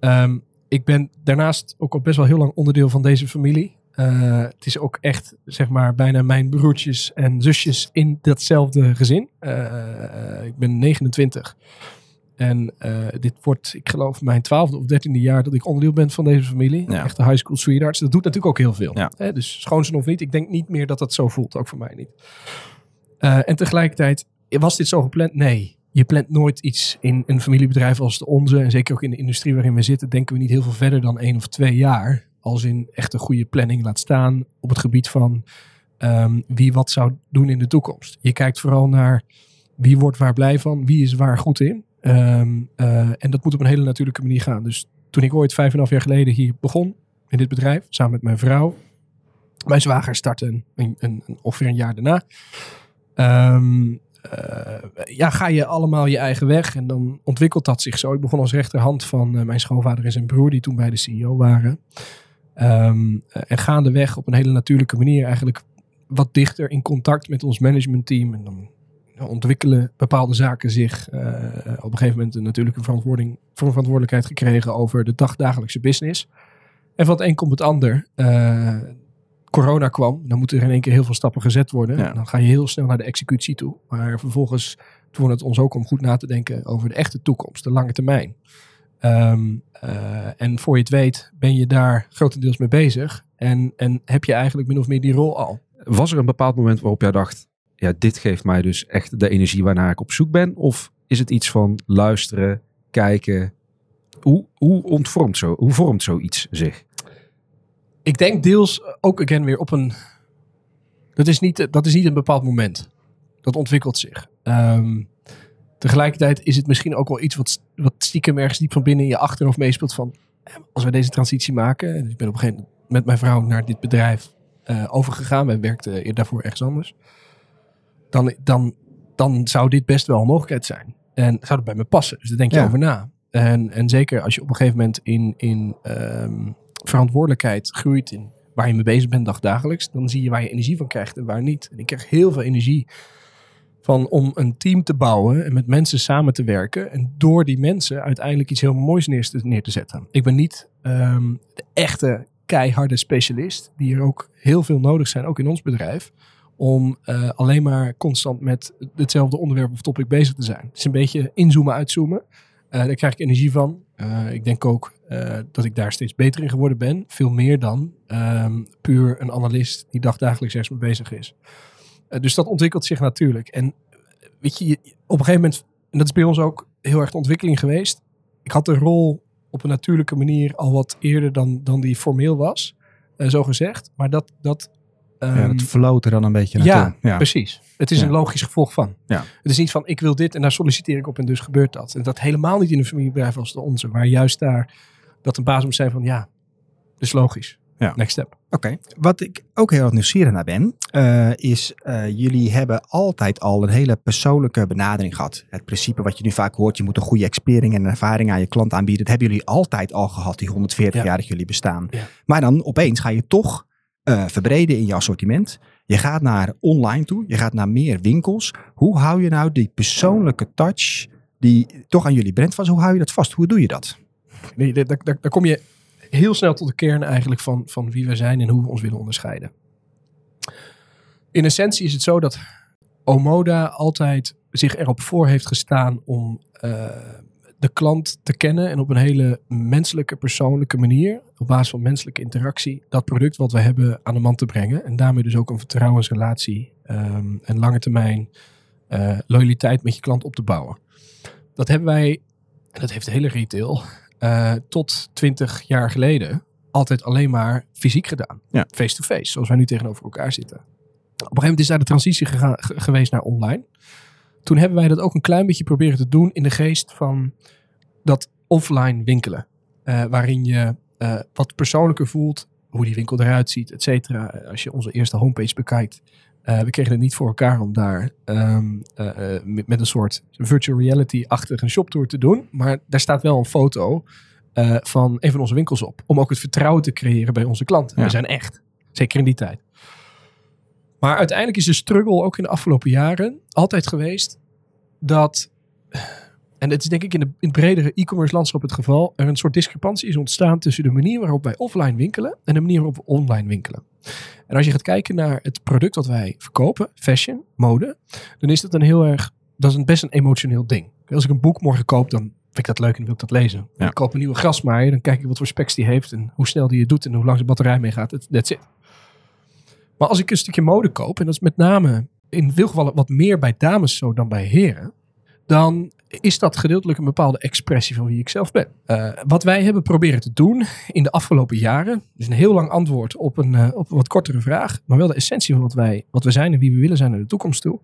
Ehm, ik ben daarnaast ook al best wel heel lang onderdeel van deze familie. Uh, het is ook echt, zeg maar, bijna mijn broertjes en zusjes in datzelfde gezin. Uh, ik ben 29. En uh, dit wordt, ik geloof, mijn twaalfde of dertiende jaar dat ik onderdeel ben van deze familie. Ja. Echt de high school sweethearts. Dat doet natuurlijk ook heel veel. Ja. Hè? Dus schoonzoon of niet, ik denk niet meer dat dat zo voelt. Ook voor mij niet. en tegelijkertijd, was dit zo gepland? Nee. Je plant nooit iets in een familiebedrijf als de onze. En zeker ook in de industrie waarin we zitten, denken we niet heel veel verder dan één of twee jaar als in echt een goede planning laat staan op het gebied van um, wie wat zou doen in de toekomst. Je kijkt vooral naar wie wordt waar blij van, wie is waar goed in. Um, uh, en dat moet op een hele natuurlijke manier gaan. Dus toen ik ooit vijf en een half jaar geleden hier begon in dit bedrijf, samen met mijn vrouw, mijn zwager startte een, een, een, ongeveer een jaar daarna. Um, uh, ja, ga je allemaal je eigen weg en dan ontwikkelt dat zich zo. Ik begon als rechterhand van uh, mijn schoonvader en zijn broer, die toen bij de CEO waren. Um, en gaandeweg op een hele natuurlijke manier eigenlijk wat dichter in contact met ons managementteam. En dan ontwikkelen bepaalde zaken zich uh, op een gegeven moment een natuurlijke verantwoording, verantwoordelijkheid gekregen over de dagdagelijkse business. En van het een komt het ander. Uh, corona kwam, dan moeten er in één keer heel veel stappen gezet worden. Ja. Dan ga je heel snel naar de executie toe. Maar vervolgens toen het ons ook om goed na te denken over de echte toekomst, de lange termijn. Um, uh, en voor je het weet ben je daar grotendeels mee bezig. En, en heb je eigenlijk min of meer die rol al. Was er een bepaald moment waarop jij dacht, ja, dit geeft mij dus echt de energie waarnaar ik op zoek ben? Of is het iets van luisteren, kijken? Hoe, hoe ontvormt zo, hoe vormt zoiets zich? Ik denk deels ook again weer op een. Dat is niet, dat is niet een bepaald moment. Dat ontwikkelt zich. Um, tegelijkertijd is het misschien ook wel iets wat, wat stiekem ergens diep van binnen in je achterhoofd meespeelt van als we deze transitie maken. En ik ben op een gegeven moment met mijn vrouw naar dit bedrijf uh, overgegaan. Wij werkten daarvoor ergens anders. Dan, dan, dan zou dit best wel een mogelijkheid zijn. En zou het bij me passen. Dus daar denk je ja. over na. En, en zeker als je op een gegeven moment in, in um, verantwoordelijkheid groeit in waar je mee bezig bent dagdagelijks, dan zie je waar je energie van krijgt en waar niet. En ik krijg heel veel energie van om een team te bouwen en met mensen samen te werken en door die mensen uiteindelijk iets heel moois neer te, zetten. Ik ben niet um, de echte keiharde specialist, die er ook heel veel nodig zijn, ook in ons bedrijf, om uh, alleen maar constant met hetzelfde onderwerp of topic bezig te zijn. Het is een beetje inzoomen, uitzoomen. Uh, daar krijg ik energie van. Uh, ik denk ook dat ik daar steeds beter in geworden ben. Veel meer dan um, puur een analist die dagdagelijks ergens mee bezig is. Uh, dus dat ontwikkelt zich natuurlijk. En weet je, op een gegeven moment, en dat is bij ons ook heel erg de ontwikkeling geweest. Ik had de rol op een natuurlijke manier al wat eerder dan, dan die formeel was, zo gezegd. Maar dat, dat Um, ja, het verloopt er dan een beetje naartoe. Ja, ja. precies. Het is ja. een logisch gevolg van. Ja. Het is niet van ik wil dit en daar solliciteer ik op en dus gebeurt dat. En dat helemaal niet in een familiebedrijf als de onze. Waar juist daar dat een baas moet zijn van ja, dus logisch. Ja. Next step. Oké. Okay. Wat ik ook heel erg nieuwsgierig naar ben, uh, is uh, jullie hebben altijd al een hele persoonlijke benadering gehad. Het principe wat je nu vaak hoort, je moet een goede experience en ervaring aan je klant aanbieden. Dat hebben jullie altijd al gehad, die 140 jaar dat jullie bestaan. Maar dan opeens ga je toch uh, verbreden in je assortiment. Je gaat naar online toe, je gaat naar meer winkels. Hoe hou je nou die persoonlijke touch die toch aan jullie brand was, hoe hou je dat vast? Hoe doe je dat? Nee, daar, daar, daar kom je heel snel tot de kern eigenlijk van, van wie we zijn en hoe we ons willen onderscheiden. In essentie is het zo dat Omoda altijd zich erop voor heeft gestaan om uh, de klant te kennen en op een hele menselijke, persoonlijke manier, op basis van menselijke interactie, dat product wat we hebben aan de man te brengen. En daarmee dus ook een vertrouwensrelatie um, en lange termijn uh, loyaliteit met je klant op te bouwen. Dat hebben wij, en dat heeft de hele retail, uh, tot 20 jaar geleden altijd alleen maar fysiek gedaan. Face-to-face, -face, zoals wij nu tegenover elkaar zitten. Op een gegeven moment is daar de transitie gegaan, geweest naar online. Toen hebben wij dat ook een klein beetje proberen te doen in de geest van dat offline winkelen. Uh, waarin je uh, wat persoonlijker voelt, hoe die winkel eruit ziet, et cetera. Als je onze eerste homepage bekijkt, Eh, we kregen het niet voor elkaar om daar ehm, eh, eh, met, met een soort virtual reality-achtige shoptour te doen. Maar daar staat wel een foto van een van onze winkels op. Om ook het vertrouwen te creëren bij onze klanten. Ja. We zijn echt. Zeker in die tijd. Maar uiteindelijk is de struggle ook in de afgelopen jaren altijd geweest dat, en het is denk ik in, de, in het bredere e-commerce landschap het geval, er een soort discrepantie is ontstaan tussen de manier waarop wij offline winkelen en de manier waarop we online winkelen. En als je gaat kijken naar het product dat wij verkopen, fashion, mode, dan is dat een heel erg, dat is een best een emotioneel ding. Als ik een boek morgen koop, dan vind ik dat leuk en wil ik dat lezen. Ja. Ik koop een nieuwe grasmaaier, dan kijk ik wat voor specs die heeft en hoe snel die het doet en hoe lang zijn batterij meegaat. Dat- That's it. Maar als ik een stukje mode koop, en dat is met name in veel gevallen wat meer bij dames zo dan bij heren, dan is dat gedeeltelijk een bepaalde expressie van wie ik zelf ben. Eh, wat wij hebben proberen te doen in de afgelopen jaren, dus een heel lang antwoord op een, eh, op wat kortere vraag, maar wel de essentie van wat wij, wat we zijn en wie we willen zijn naar de toekomst toe,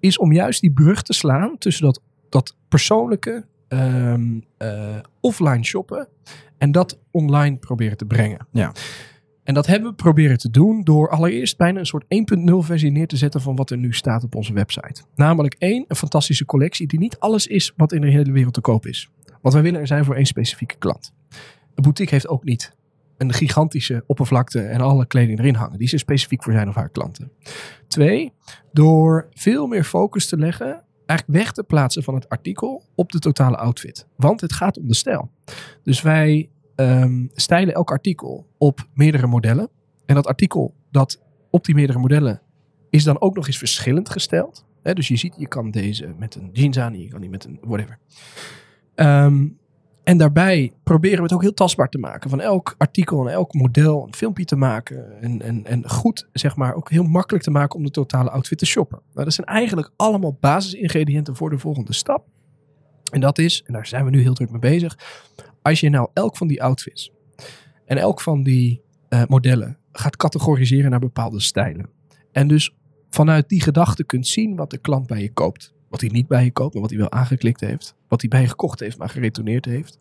is om juist die brug te slaan tussen dat, dat persoonlijke ehm, eh, offline shoppen en dat online proberen te brengen. Ja. En dat hebben we proberen te doen door allereerst bijna een soort 1.0 versie neer te zetten van wat er nu staat op onze website. Namelijk één, een fantastische collectie die niet alles is wat in de hele wereld te koop is. Want wij willen er zijn voor één specifieke klant. Een boutique heeft ook niet een gigantische oppervlakte en alle kleding erin hangen. Die is specifiek voor zijn of haar klanten. Twee, door veel meer focus te leggen, eigenlijk weg te plaatsen van het artikel op de totale outfit. Want het gaat om de stijl. Dus wij ehm, stijlen elk artikel op meerdere modellen. En dat artikel dat op die meerdere modellen is dan ook nog eens verschillend gesteld. Dus je ziet, je kan deze met een jeans aan, je kan die met een whatever. Ehm, en daarbij proberen we het ook heel tastbaar te maken. Van elk artikel en elk model een filmpje te maken. En, en, en goed, zeg maar, ook heel makkelijk te maken om de totale outfit te shoppen. Nou, dat zijn eigenlijk allemaal basisingrediënten voor de volgende stap. En dat is, en daar zijn we nu heel druk mee bezig. Als je nou elk van die outfits en elk van die eh, modellen gaat categoriseren naar bepaalde stijlen. En dus vanuit die gedachte kunt zien wat de klant bij je koopt. Wat hij niet bij je koopt, maar wat hij wel aangeklikt heeft. Wat hij bij je gekocht heeft, maar geretourneerd heeft.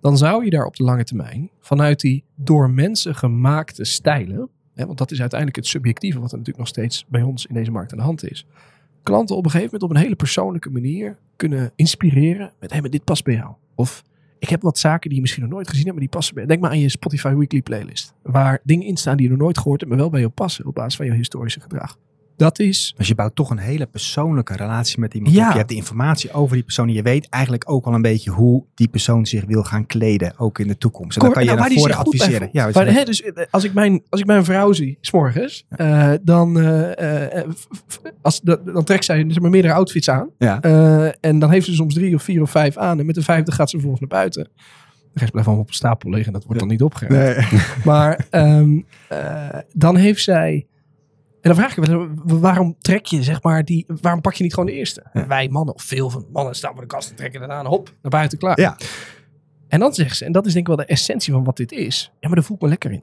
Dan zou je daar op de lange termijn, vanuit die door mensen gemaakte stijlen. Hè, want dat is uiteindelijk het subjectieve, wat er natuurlijk nog steeds bij ons in deze markt aan de hand is. Klanten op een gegeven moment op een hele persoonlijke manier kunnen inspireren met, hé, maar dit past bij jou. Of ik heb wat zaken die je misschien nog nooit gezien hebt, maar die passen bij. Denk maar aan je Spotify Weekly playlist. Waar dingen in staan die je nog nooit gehoord hebt, maar wel bij jou passen op basis van je historische gedrag. Dat is Dus je bouwt toch een hele persoonlijke relatie met iemand Ja. op. Je hebt de informatie over die persoon. en Je weet eigenlijk ook al een beetje hoe die persoon zich wil gaan kleden. Ook in de toekomst. En dan kan je Nou, goed bij adviseren. Ja, Maar, hè, dus eh, als ik, mijn, als ik mijn vrouw zie, s'morgens, eh dan, eh, als, dan, trekt zij zeg maar, meerdere outfits aan. ja. En dan heeft ze soms drie of vier of vijf aan. En met de vijfde gaat ze vervolgens naar buiten. De rest blijft allemaal op een stapel liggen. En dat wordt dan niet opgeruimd. Nee. Maar ehm, eh, dan heeft zij. En dan vraag ik me, waarom trek je, zeg maar, die, waarom pak je niet gewoon de eerste? Ja. Wij mannen, of veel van mannen staan voor de kast en trekken aan, hop, naar buiten, klaar. Ja. En dan zegt ze, en dat is denk ik wel de essentie van wat dit is. Ja, maar daar voel ik me lekker in.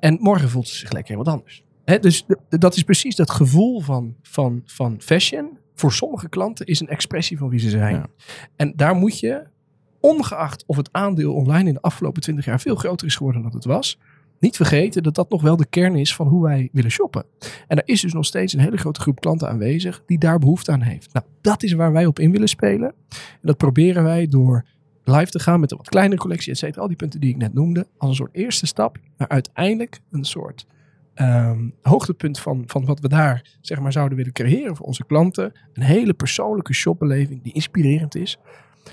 En morgen voelt ze zich lekker in wat anders. Dus dat is precies dat gevoel van, van, van fashion. Voor sommige klanten is een expressie van wie ze zijn. Ja. En daar moet je, ongeacht of het aandeel online in de afgelopen twintig jaar veel groter is geworden dan het was, niet vergeten dat dat nog wel de kern is van hoe wij willen shoppen. En er is dus nog steeds een hele grote groep klanten aanwezig die daar behoefte aan heeft. Nou, dat is waar wij op in willen spelen. En dat proberen wij door live te gaan met een wat kleinere collectie, et cetera. Al die punten die ik net noemde, als een soort eerste stap naar uiteindelijk een soort ehm, hoogtepunt van, van wat we daar zeg maar zouden willen creëren voor onze klanten. Een hele persoonlijke shopbeleving die inspirerend is.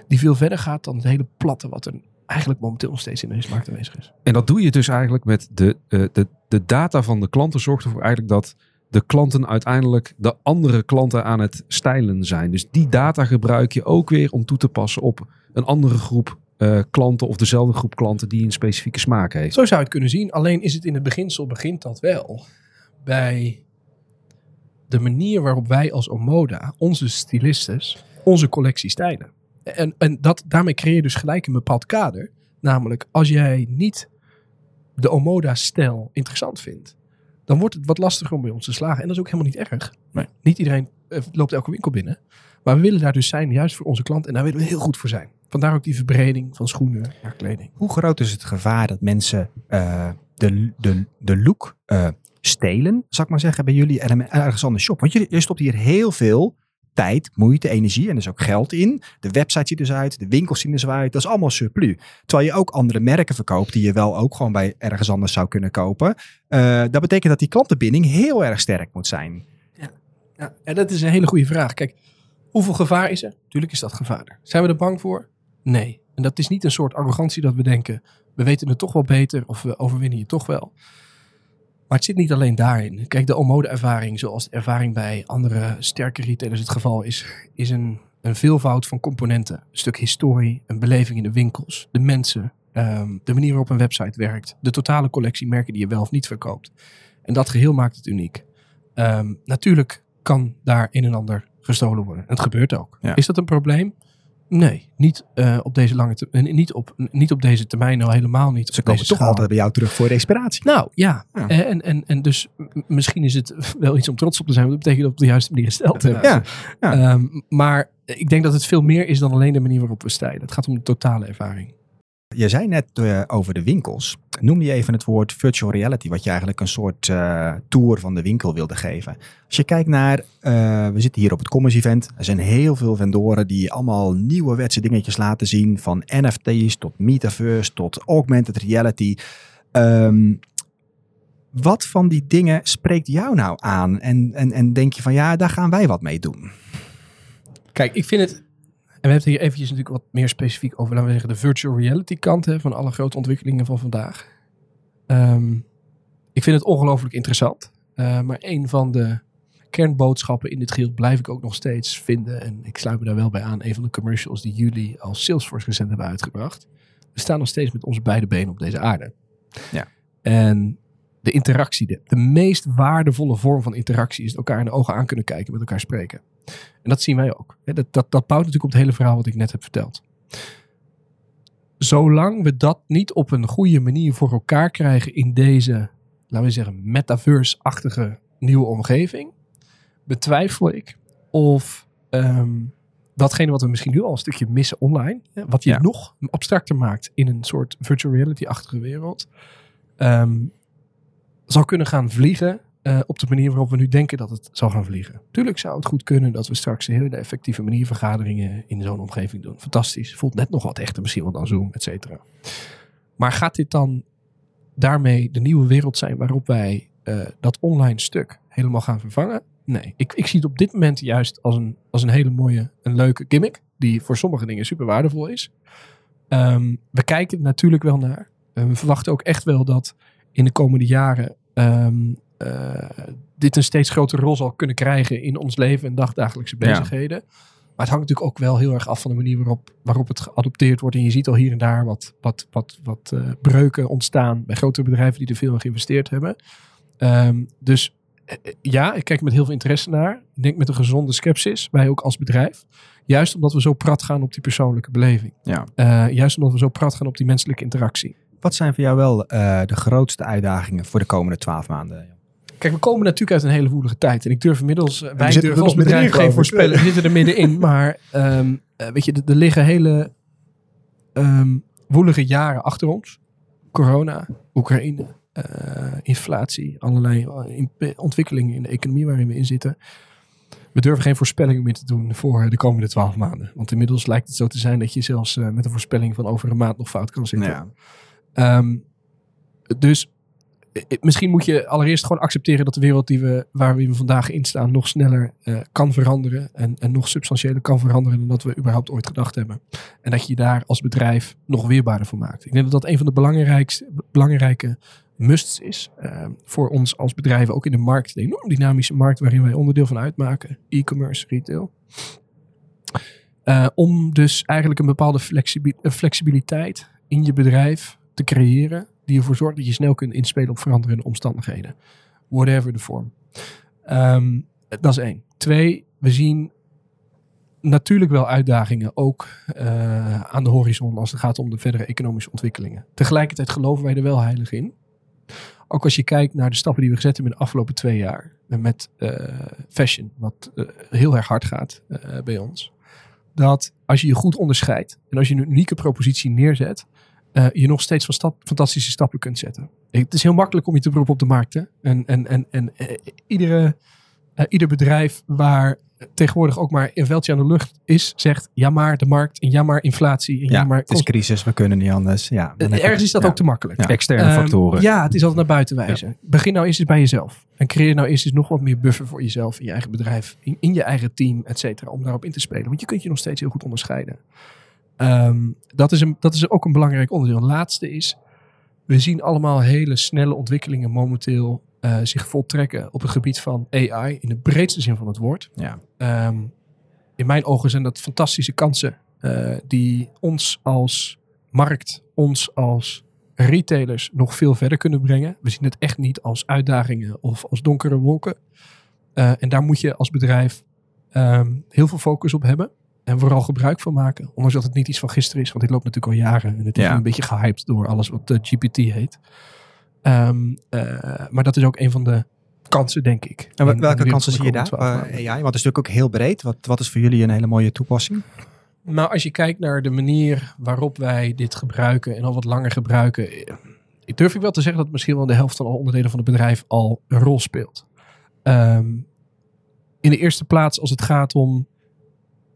Die veel verder gaat dan het hele platte wat er eigenlijk momenteel nog steeds in deze markt aanwezig is. En dat doe je dus eigenlijk met de, eh, de, de data van de klanten. Zorgt ervoor eigenlijk dat de klanten uiteindelijk de andere klanten aan het stijlen zijn. Dus die data gebruik je ook weer om toe te passen op een andere groep eh, klanten of dezelfde groep klanten die een specifieke smaak heeft. Zo zou je het kunnen zien. Alleen is het in het beginsel begint dat wel bij de manier waarop wij als Omoda, onze stylistes, onze collectie stijlen. En, en dat, daarmee creëer je dus gelijk een bepaald kader. Namelijk, als jij niet de Omoda-stijl interessant vindt, dan wordt het wat lastiger om bij ons te slagen. En dat is ook helemaal niet erg. Nee. Niet iedereen eh, loopt elke winkel binnen. Maar we willen daar dus zijn, juist voor onze klant. En daar willen we heel goed voor zijn. Vandaar ook die verbreding van schoenen naar kleding. Hoe groot is het gevaar dat mensen eh, de, de, de look eh, stelen, zal ik maar zeggen, bij jullie element- ergens anders shop? Want jullie, je stopt hier heel veel tijd, moeite, energie en dus ook geld in. De website ziet er uit, de winkels zien er zo uit. Dat is allemaal surplus. Terwijl je ook andere merken verkoopt die je wel ook gewoon bij ergens anders zou kunnen kopen. Eh, dat betekent dat die klantenbinding heel erg sterk moet zijn. Ja, en dat is een hele goede vraag. Kijk, hoeveel gevaar is er? Tuurlijk is dat gevaar. Zijn we er bang voor? Nee. En dat is niet een soort arrogantie dat we denken, we weten het toch wel beter of we overwinnen je toch wel. Maar het zit niet alleen daarin. Kijk, de Omode-ervaring, zoals de ervaring bij andere sterke retailers het geval is, is een, een veelvoud van componenten. Een stuk historie, een beleving in de winkels, de mensen, ehm, de manier waarop een website werkt, de totale collectie merken die je wel of niet verkoopt. En dat geheel maakt het uniek. Ehm, natuurlijk kan daar een en ander gestolen worden. En het gebeurt ook. Ja. Is dat een probleem? Nee, niet, eh, op deze lange te- eh, niet, op, niet op deze termijn, nou helemaal niet. Ze komen toch schaal. altijd bij jou terug voor de inspiratie. Nou ja, Ja. Eh, En, en, en dus misschien is het wel iets om trots op te zijn. Want dat betekent dat we op de juiste manier gesteld hebben. Ja, ja. Ehm, maar ik denk dat het veel meer is dan alleen de manier waarop we stijlen. Het gaat om de totale ervaring. Je zei net eh, over de winkels. Noem je even het woord virtual reality, wat je eigenlijk een soort eh, tour van de winkel wilde geven. Als je kijkt naar, eh, we zitten hier op het Commerce Event. Er zijn heel veel vendoren die allemaal nieuwe dingetjes laten zien. Van NFT's tot metaverse tot augmented reality. Ehm, wat van die dingen spreekt jou nou aan? En, en, en denk je van ja, daar gaan wij wat mee doen? Kijk, ik vind het... En we hebben het hier eventjes natuurlijk wat meer specifiek over, laten we zeggen, de virtual reality kant hè, van alle grote ontwikkelingen van vandaag. Ehm, ik vind het ongelooflijk interessant. Eh, maar een van de kernboodschappen in dit geheel blijf ik ook nog steeds vinden. En ik sluit me daar wel bij aan. Een van de commercials die jullie als Salesforce recent hebben uitgebracht. We staan nog steeds met onze beide benen op deze aarde. Ja. En de interactie, de, de meest waardevolle vorm van interactie is elkaar in de ogen aan kunnen kijken, met elkaar spreken. En dat zien wij ook. Dat, dat, dat bouwt natuurlijk op het hele verhaal wat ik net heb verteld. Zolang we dat niet op een goede manier voor elkaar krijgen in deze, laten we zeggen, metaverse-achtige nieuwe omgeving, betwijfel ik of ehm, datgene wat we misschien nu al een stukje missen online, wat je Ja. nog abstracter maakt in een soort virtual reality-achtige wereld, ehm, zal kunnen gaan vliegen eh, op de manier waarop we nu denken dat het zal gaan vliegen. Tuurlijk zou het goed kunnen dat we straks een hele effectieve manier vergaderingen in zo'n omgeving doen. Fantastisch. Voelt net nog wat echter misschien wel dan Zoom, et cetera. Maar gaat dit dan daarmee de nieuwe wereld zijn waarop wij eh, dat online stuk helemaal gaan vervangen? Nee, ik, ik zie het op dit moment juist als een, als een hele mooie, een leuke gimmick. Die voor sommige dingen super waardevol is. Ehm, we kijken natuurlijk wel naar. We verwachten ook echt wel dat in de komende jaren ehm, eh, dit een steeds grotere rol zal kunnen krijgen in ons leven en dagdagelijkse Ja. bezigheden. Maar het hangt natuurlijk ook wel heel erg af van de manier waarop, waarop het geadopteerd wordt. En je ziet al hier en daar wat, wat, wat, wat eh, breuken ontstaan bij grotere bedrijven die er veel in geïnvesteerd hebben. Ehm, dus eh, eh, ja, ik kijk met heel veel interesse naar. Ik denk met een gezonde scepsis, wij ook als bedrijf. Juist omdat we zo prat gaan op die persoonlijke beleving. Ja. Eh, juist omdat we zo prat gaan op die menselijke interactie. Wat zijn voor jou wel eh, de grootste uitdagingen voor de komende twaalf maanden? Kijk, we komen natuurlijk uit een hele woelige tijd. En ik durf inmiddels, eh, wij durven als bedrijf geen geloof ik. voorspellen. We zitten er middenin. Maar ehm, eh, weet je, er, liggen hele ehm, woelige jaren achter ons. Corona, Oekraïne, eh, inflatie, allerlei eh, in- ontwikkelingen in de economie waarin we in zitten. We durven geen voorspellingen meer te doen voor de komende twaalf maanden. Want inmiddels lijkt het zo te zijn dat je zelfs eh, met een voorspelling van over een maand nog fout kan zitten. Ja. Ehm, dus eh, eh, misschien moet je allereerst gewoon accepteren dat de wereld die we, waar we vandaag in staan nog sneller eh, kan veranderen. En, en nog substantiëler kan veranderen dan dat we überhaupt ooit gedacht hebben. En dat je je daar als bedrijf nog weerbaarder voor maakt. Ik denk dat dat een van de belangrijkste, belangrijke musts is eh, voor ons als bedrijven. Ook in de markt, de enorm dynamische markt waarin wij onderdeel van uitmaken. E-commerce, retail. Eh, om dus eigenlijk een bepaalde flexibi- eh, flexibiliteit in je bedrijf te creëren. Die ervoor zorgt dat je snel kunt inspelen op veranderende omstandigheden. Whatever de vorm. Ehm, dat is één. Twee, we zien natuurlijk wel uitdagingen ook eh, aan de horizon als het gaat om de verdere economische ontwikkelingen. Tegelijkertijd geloven wij er wel heilig in. Ook als je kijkt naar de stappen die we gezet hebben in de afgelopen twee jaar. En met eh, fashion, wat eh, heel erg hard gaat eh, bij ons. Dat als je je goed onderscheidt en als je een unieke propositie neerzet, eh, je nog steeds van stap, fantastische stappen kunt zetten. Het is heel makkelijk om je te beroepen op de markt. Hè? En, en, en, en eh, iedere, eh, ieder bedrijf waar tegenwoordig ook maar een veldje aan de lucht is, zegt ja maar de markt en ja maar inflatie en ja, Ja, maar het is crisis, we kunnen niet anders. Ja, dan Ergens is dat ja. ook te makkelijk. Ja. Externe Ehm, factoren. Ja, het is altijd naar buiten wijzen. Begin nou eerst eens bij jezelf. En creëer nou eerst eens nog wat meer buffer voor jezelf in je eigen bedrijf, in, in je eigen team, et cetera, om daarop in te spelen. Want je kunt je nog steeds heel goed onderscheiden. Ehm, dat, is een, dat is ook een belangrijk onderdeel. Het laatste is, we zien allemaal hele snelle ontwikkelingen momenteel eh, zich voltrekken op het gebied van AI, in de breedste zin van het woord. Ja. Ehm, in mijn ogen zijn dat fantastische kansen eh, die ons als markt, ons als retailers nog veel verder kunnen brengen. We zien het echt niet als uitdagingen of als donkere wolken. Eh, en daar moet je als bedrijf ehm, heel veel focus op hebben. En vooral gebruik van maken. Ondanks dat het niet iets van gisteren is. Want dit loopt natuurlijk al jaren. En het is Ja. een beetje gehyped door alles wat eh, GPT heet. Ehm, eh, maar dat is ook een van de kansen, denk ik. En de welke kansen zie de je daar? komende 12 maanden. AI, want het is natuurlijk ook heel breed. Wat, wat is voor jullie een hele mooie toepassing? Nou, als je kijkt naar de manier waarop wij dit gebruiken en al wat langer gebruiken, ik durf ik wel te zeggen dat misschien wel de helft van alle onderdelen van het bedrijf al een rol speelt. Ehm, in de eerste plaats als het gaat om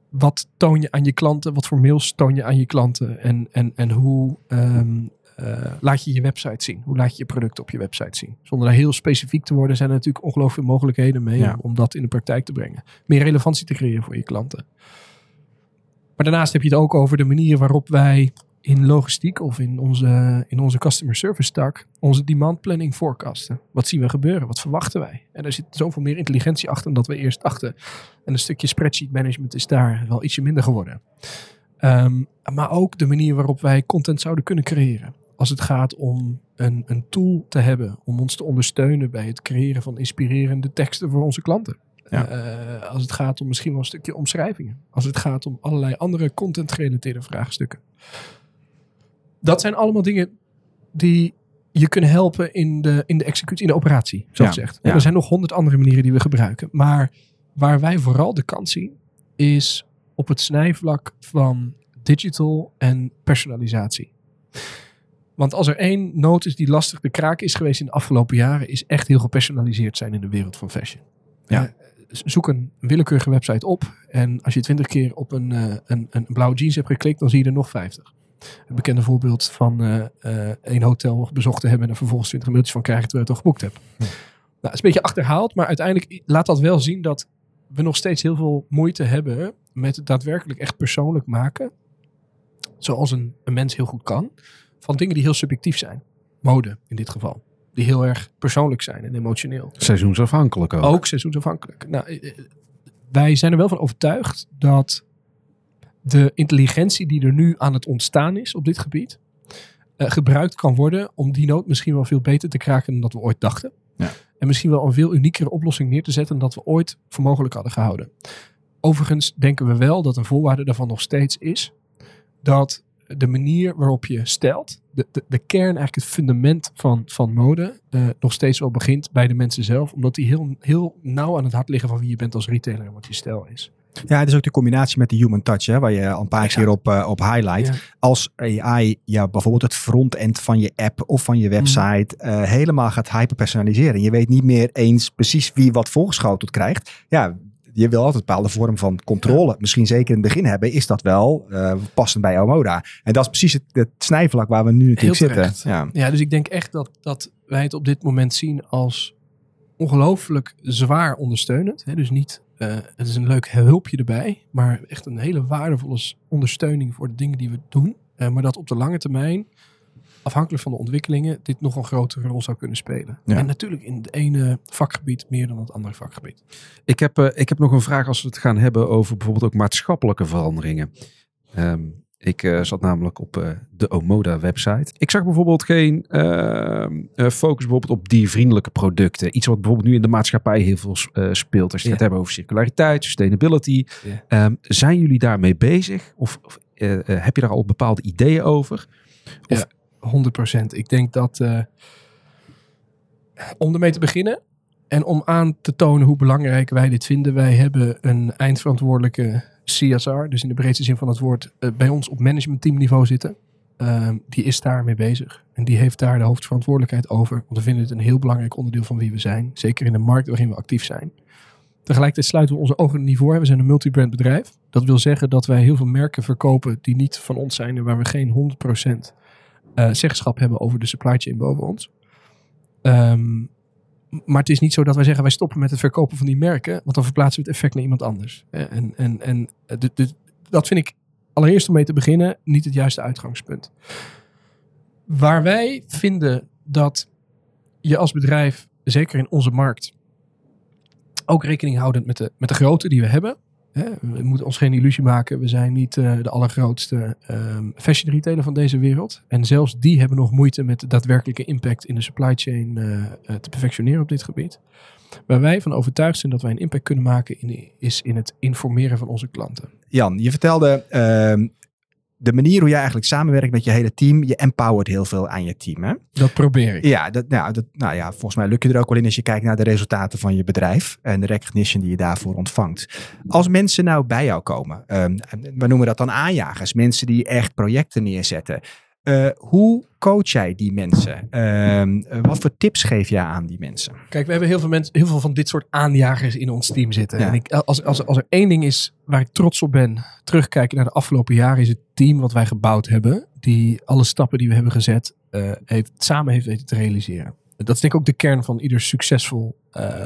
wat toon je aan je klanten, wat voor mails toon je aan je klanten en, en, en hoe ehm, eh, laat je je website zien, hoe laat je je product op je website zien. Zonder daar heel specifiek te worden zijn er natuurlijk ongelooflijk veel mogelijkheden mee Ja. om dat in de praktijk te brengen. Meer relevantie te creëren voor je klanten. Maar daarnaast heb je het ook over de manier waarop wij in logistiek of in onze, in onze customer service tak onze demand planning forecasten. Wat zien we gebeuren? Wat verwachten wij? En er zit zoveel meer intelligentie achter dan dat we eerst dachten. En een stukje spreadsheet management is daar wel ietsje minder geworden. Ehm, maar ook de manier waarop wij content zouden kunnen creëren. Als het gaat om een, een tool te hebben om ons te ondersteunen bij het creëren van inspirerende teksten voor onze klanten. Ja. Eh, als het gaat om misschien wel een stukje omschrijvingen. Als het gaat om allerlei andere content gerelateerde vraagstukken. Dat zijn allemaal dingen die je kunnen helpen in de, in de executie, in de operatie, zoals Ja, gezegd. ja. Er zijn nog honderd andere manieren die we gebruiken. Maar waar wij vooral de kans zien, is op het snijvlak van digital en personalisatie. Want als er één noot is die lastig de kraak is geweest in de afgelopen jaren, is echt heel gepersonaliseerd zijn in de wereld van fashion. Ja. Eh, zoek een willekeurige website op en als je twintig keer op een, eh, een, een blauwe jeans hebt geklikt, dan zie je er nog vijftig. Het bekende voorbeeld van eh, eh, een hotel bezocht te hebben en er vervolgens 20 mailtjes van krijgen terwijl je het al geboekt hebt. Nou, het is een beetje achterhaald, maar uiteindelijk laat dat wel zien dat we nog steeds heel veel moeite hebben met het daadwerkelijk echt persoonlijk maken. Zoals een, een mens heel goed kan. Van dingen die heel subjectief zijn. Mode in dit geval. Die heel erg persoonlijk zijn en emotioneel. Seizoensafhankelijk ook. Ook seizoensafhankelijk. Nou, eh, eh, wij zijn er wel van overtuigd dat de intelligentie die er nu aan het ontstaan is op dit gebied, eh, gebruikt kan worden om die nood misschien wel veel beter te kraken dan dat we ooit dachten. Ja. En misschien wel een veel uniekere oplossing neer te zetten dan dat we ooit voor mogelijk hadden gehouden. Overigens denken we wel dat een voorwaarde daarvan nog steeds is dat de manier waarop je stelt, de, de, de kern, eigenlijk het fundament van, van mode, eh, nog steeds wel begint bij de mensen zelf. Omdat die heel, heel nauw aan het hart liggen van wie je bent als retailer en wat je stijl is. Ja, het is ook de combinatie met de human touch, hè, waar je al een paar Exact. keer op, eh, op highlight. Ja. Als AI ja, bijvoorbeeld het frontend van je app of van je website eh, helemaal gaat hyperpersonaliseren. Je weet niet meer eens precies wie wat voorgeschoteld krijgt. Ja, je wil altijd een bepaalde vorm van controle. Misschien zeker in het begin hebben, is dat wel eh, passend bij Omoda. En dat is precies het, het snijvlak waar we nu natuurlijk zitten. Ja. Ja, dus ik denk echt dat, dat wij het op dit moment zien als ongelooflijk zwaar ondersteunend. Hè? Dus niet, eh, het is een leuk hulpje erbij, maar echt een hele waardevolle ondersteuning voor de dingen die we doen. Eh, maar dat op de lange termijn, afhankelijk van de ontwikkelingen, dit nog een grotere rol zou kunnen spelen. Ja. En natuurlijk in het ene vakgebied meer dan het andere vakgebied. Ik heb, eh, ik heb nog een vraag als we het gaan hebben over bijvoorbeeld ook maatschappelijke veranderingen. Ehm, ik eh, zat namelijk op eh, de Omoda website. Ik zag bijvoorbeeld geen ehm, eh, focus bijvoorbeeld op diervriendelijke producten. Iets wat bijvoorbeeld nu in de maatschappij heel veel speelt. Als je Ja. het hebt over circulariteit, sustainability. Ja. Ehm, zijn jullie daarmee bezig? Of, of heb je daar al bepaalde ideeën over? 100%. Ik denk dat om ermee te beginnen en om aan te tonen hoe belangrijk wij dit vinden, wij hebben een eindverantwoordelijke CSR, dus in de breedste zin van het woord, eh, bij ons op managementteamniveau zitten. ehm, die is daarmee bezig. En die heeft daar de hoofdverantwoordelijkheid over. Want we vinden het een heel belangrijk onderdeel van wie we zijn. Zeker in de markt waarin we actief zijn. Tegelijkertijd sluiten we onze ogen niet voor. We zijn een multibrand bedrijf. Dat wil zeggen dat wij heel veel merken verkopen die niet van ons zijn en waar we geen 100% eh zeggenschap hebben over de supply chain boven ons. Ehm, maar het is niet zo dat wij zeggen wij stoppen met het verkopen van die merken, want dan verplaatsen we het effect naar iemand anders. En, en, en eh, dat vind ik allereerst om mee te beginnen niet het juiste uitgangspunt. Waar wij vinden dat je als bedrijf, zeker in onze markt, ook rekening houdend met de, met de grootte die we hebben. We moeten ons geen illusie maken. We zijn niet eh, de allergrootste ehm, fashion retailer van deze wereld. En zelfs die hebben nog moeite met de daadwerkelijke impact in de supply chain eh, eh, te perfectioneren op dit gebied. Waar wij van overtuigd zijn dat wij een impact kunnen maken, in, is in het informeren van onze klanten. Jan, je vertelde ehm, de manier hoe jij eigenlijk samenwerkt met je hele team. Je empowert heel veel aan je team. Hè? Dat probeer ik. Ja, dat, nou, dat, nou ja, volgens mij lukt je er ook wel in als je kijkt naar de resultaten van je bedrijf en de recognition die je daarvoor ontvangt. Als mensen nou bij jou komen, ehm, we noemen dat dan aanjagers, mensen die echt projecten neerzetten. Eh, hoe coach jij die mensen? Ehm, eh, wat voor tips geef jij aan die mensen? Kijk, we hebben heel veel, mensen, heel veel van dit soort aanjagers in ons team zitten. Ja. En ik, als, als, als er één ding is waar ik trots op ben, terugkijken naar de afgelopen jaren, is het team wat wij gebouwd hebben. Die alle stappen die we hebben gezet, eh, heeft, samen heeft weten te realiseren. Dat is denk ik ook de kern van ieder succesvol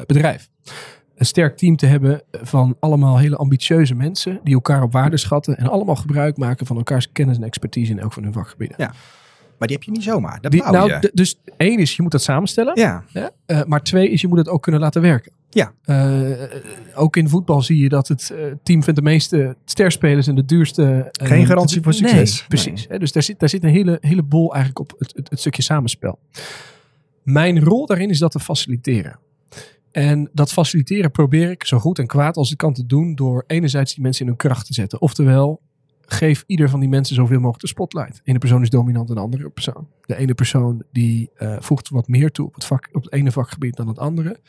bedrijf. Een sterk team te hebben van allemaal hele ambitieuze mensen die elkaar op waarde schatten en allemaal gebruik maken van elkaars kennis en expertise in elk van hun vakgebieden. Ja, Maar die heb je niet zomaar. Dat Die, bouw nou, dus één is, je moet dat samenstellen. ja, Ja, eh, maar twee is, je moet het ook kunnen laten werken. Ja. Eh, ook in voetbal zie je dat het eh, team vindt de meeste sterspelers en de duurste... Geen garantie voor nee, succes. precies. Hè, dus daar zit, daar zit een hele, hele bol eigenlijk op het, het, het stukje samenspel. Mijn rol daarin is dat te faciliteren. En dat faciliteren probeer ik zo goed en kwaad als ik kan te doen door enerzijds die mensen in hun kracht te zetten. Oftewel, geef ieder van die mensen zoveel mogelijk de spotlight. De ene persoon is dominant dan de andere persoon. De ene persoon die eh, voegt wat meer toe op het, vak, op het ene vakgebied dan het andere.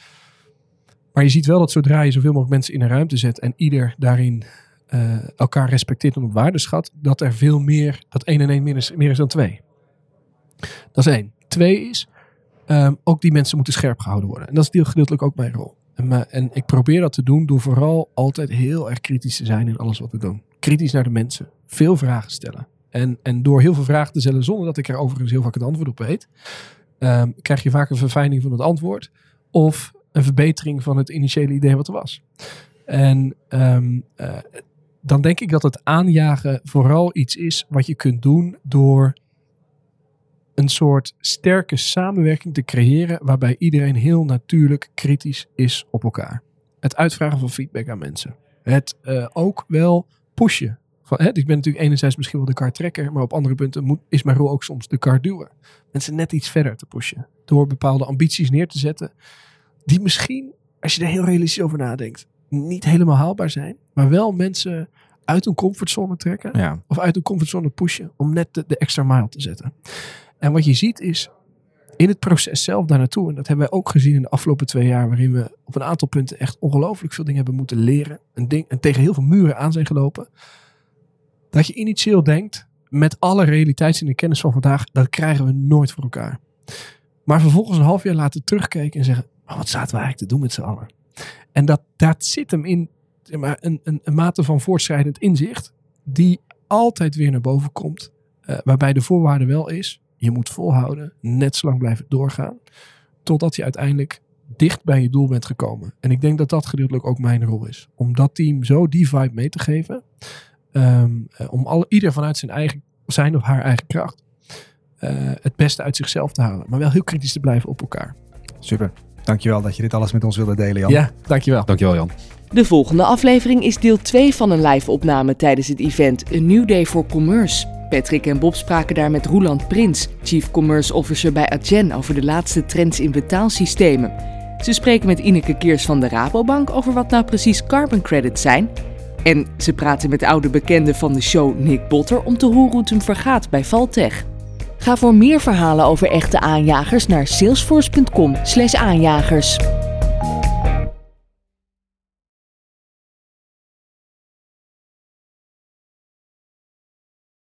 Maar je ziet wel dat zodra je zoveel mogelijk mensen in een ruimte zet en ieder daarin eh, elkaar respecteert en op waarde schat, dat er veel meer, dat één en één meer is, meer is dan twee. Dat is één. Twee is, ehm, ook die mensen moeten scherp gehouden worden. En dat is deel, gedeeltelijk ook mijn rol. En, en ik probeer dat te doen door vooral altijd heel erg kritisch te zijn in alles wat we doen. Kritisch naar de mensen. Veel vragen stellen. En, en door heel veel vragen te stellen zonder dat ik er overigens heel vaak het antwoord op weet, ehm, krijg je vaak een verfijning van het antwoord. Of een verbetering van het initiële idee wat er was. En ehm, eh, dan denk ik dat het aanjagen vooral iets is wat je kunt doen door een soort sterke samenwerking te creëren waarbij iedereen heel natuurlijk kritisch is op elkaar. Het uitvragen van feedback aan mensen. Het eh, ook wel pushen. Van, hè, ik ben natuurlijk enerzijds misschien wel de kar trekker, maar op andere punten moet, is mijn rol ook soms de kar duwen. Mensen net iets verder te pushen. Door bepaalde ambities neer te zetten die misschien, als je er heel realistisch over nadenkt, niet helemaal haalbaar zijn. Maar wel mensen uit hun comfortzone trekken ja. of uit de comfortzone pushen om net de, de extra mile te zetten. En wat je ziet is in het proces zelf daar naartoe, en dat hebben wij ook gezien in de afgelopen twee jaar, waarin we op een aantal punten echt ongelooflijk veel dingen hebben moeten leren en, ding, en tegen heel veel muren aan zijn gelopen, dat je initieel denkt, met alle realiteits en de kennis van vandaag, dat krijgen we nooit voor elkaar. Maar vervolgens een half jaar later terugkijken en zeggen, maar wat zaten we eigenlijk te doen met z'n allen? En dat, dat zit hem in zeg maar, een, een, een mate van voortschrijdend inzicht, die altijd weer naar boven komt. eh, waarbij de voorwaarde wel is, je moet volhouden, net zo lang blijven doorgaan, totdat je uiteindelijk dicht bij je doel bent gekomen. En ik denk dat dat gedeeltelijk ook mijn rol is. Om dat team zo die vibe mee te geven. ehm, eh, om alle, ieder vanuit zijn, eigen, zijn of haar eigen kracht eh, het beste uit zichzelf te halen. Maar wel heel kritisch te blijven op elkaar. Super. Dankjewel dat je dit alles met ons wilde delen, Jan. Ja, dankjewel. Dankjewel Jan. De volgende aflevering is deel 2 van een live-opname tijdens het event A New Day for Commerce. Patrick en Bob spraken daar met Roeland Prins, Chief Commerce Officer bij Adyen, over de laatste trends in betaalsystemen. Ze spreken met Ineke Keers van de Rabobank over wat nou precies carbon credits zijn. En ze praten met oude bekende van de show Nick Botter om te horen hoe het hem vergaat bij Valtech. Ga voor meer verhalen over echte aanjagers naar salesforce.com/aanjagers.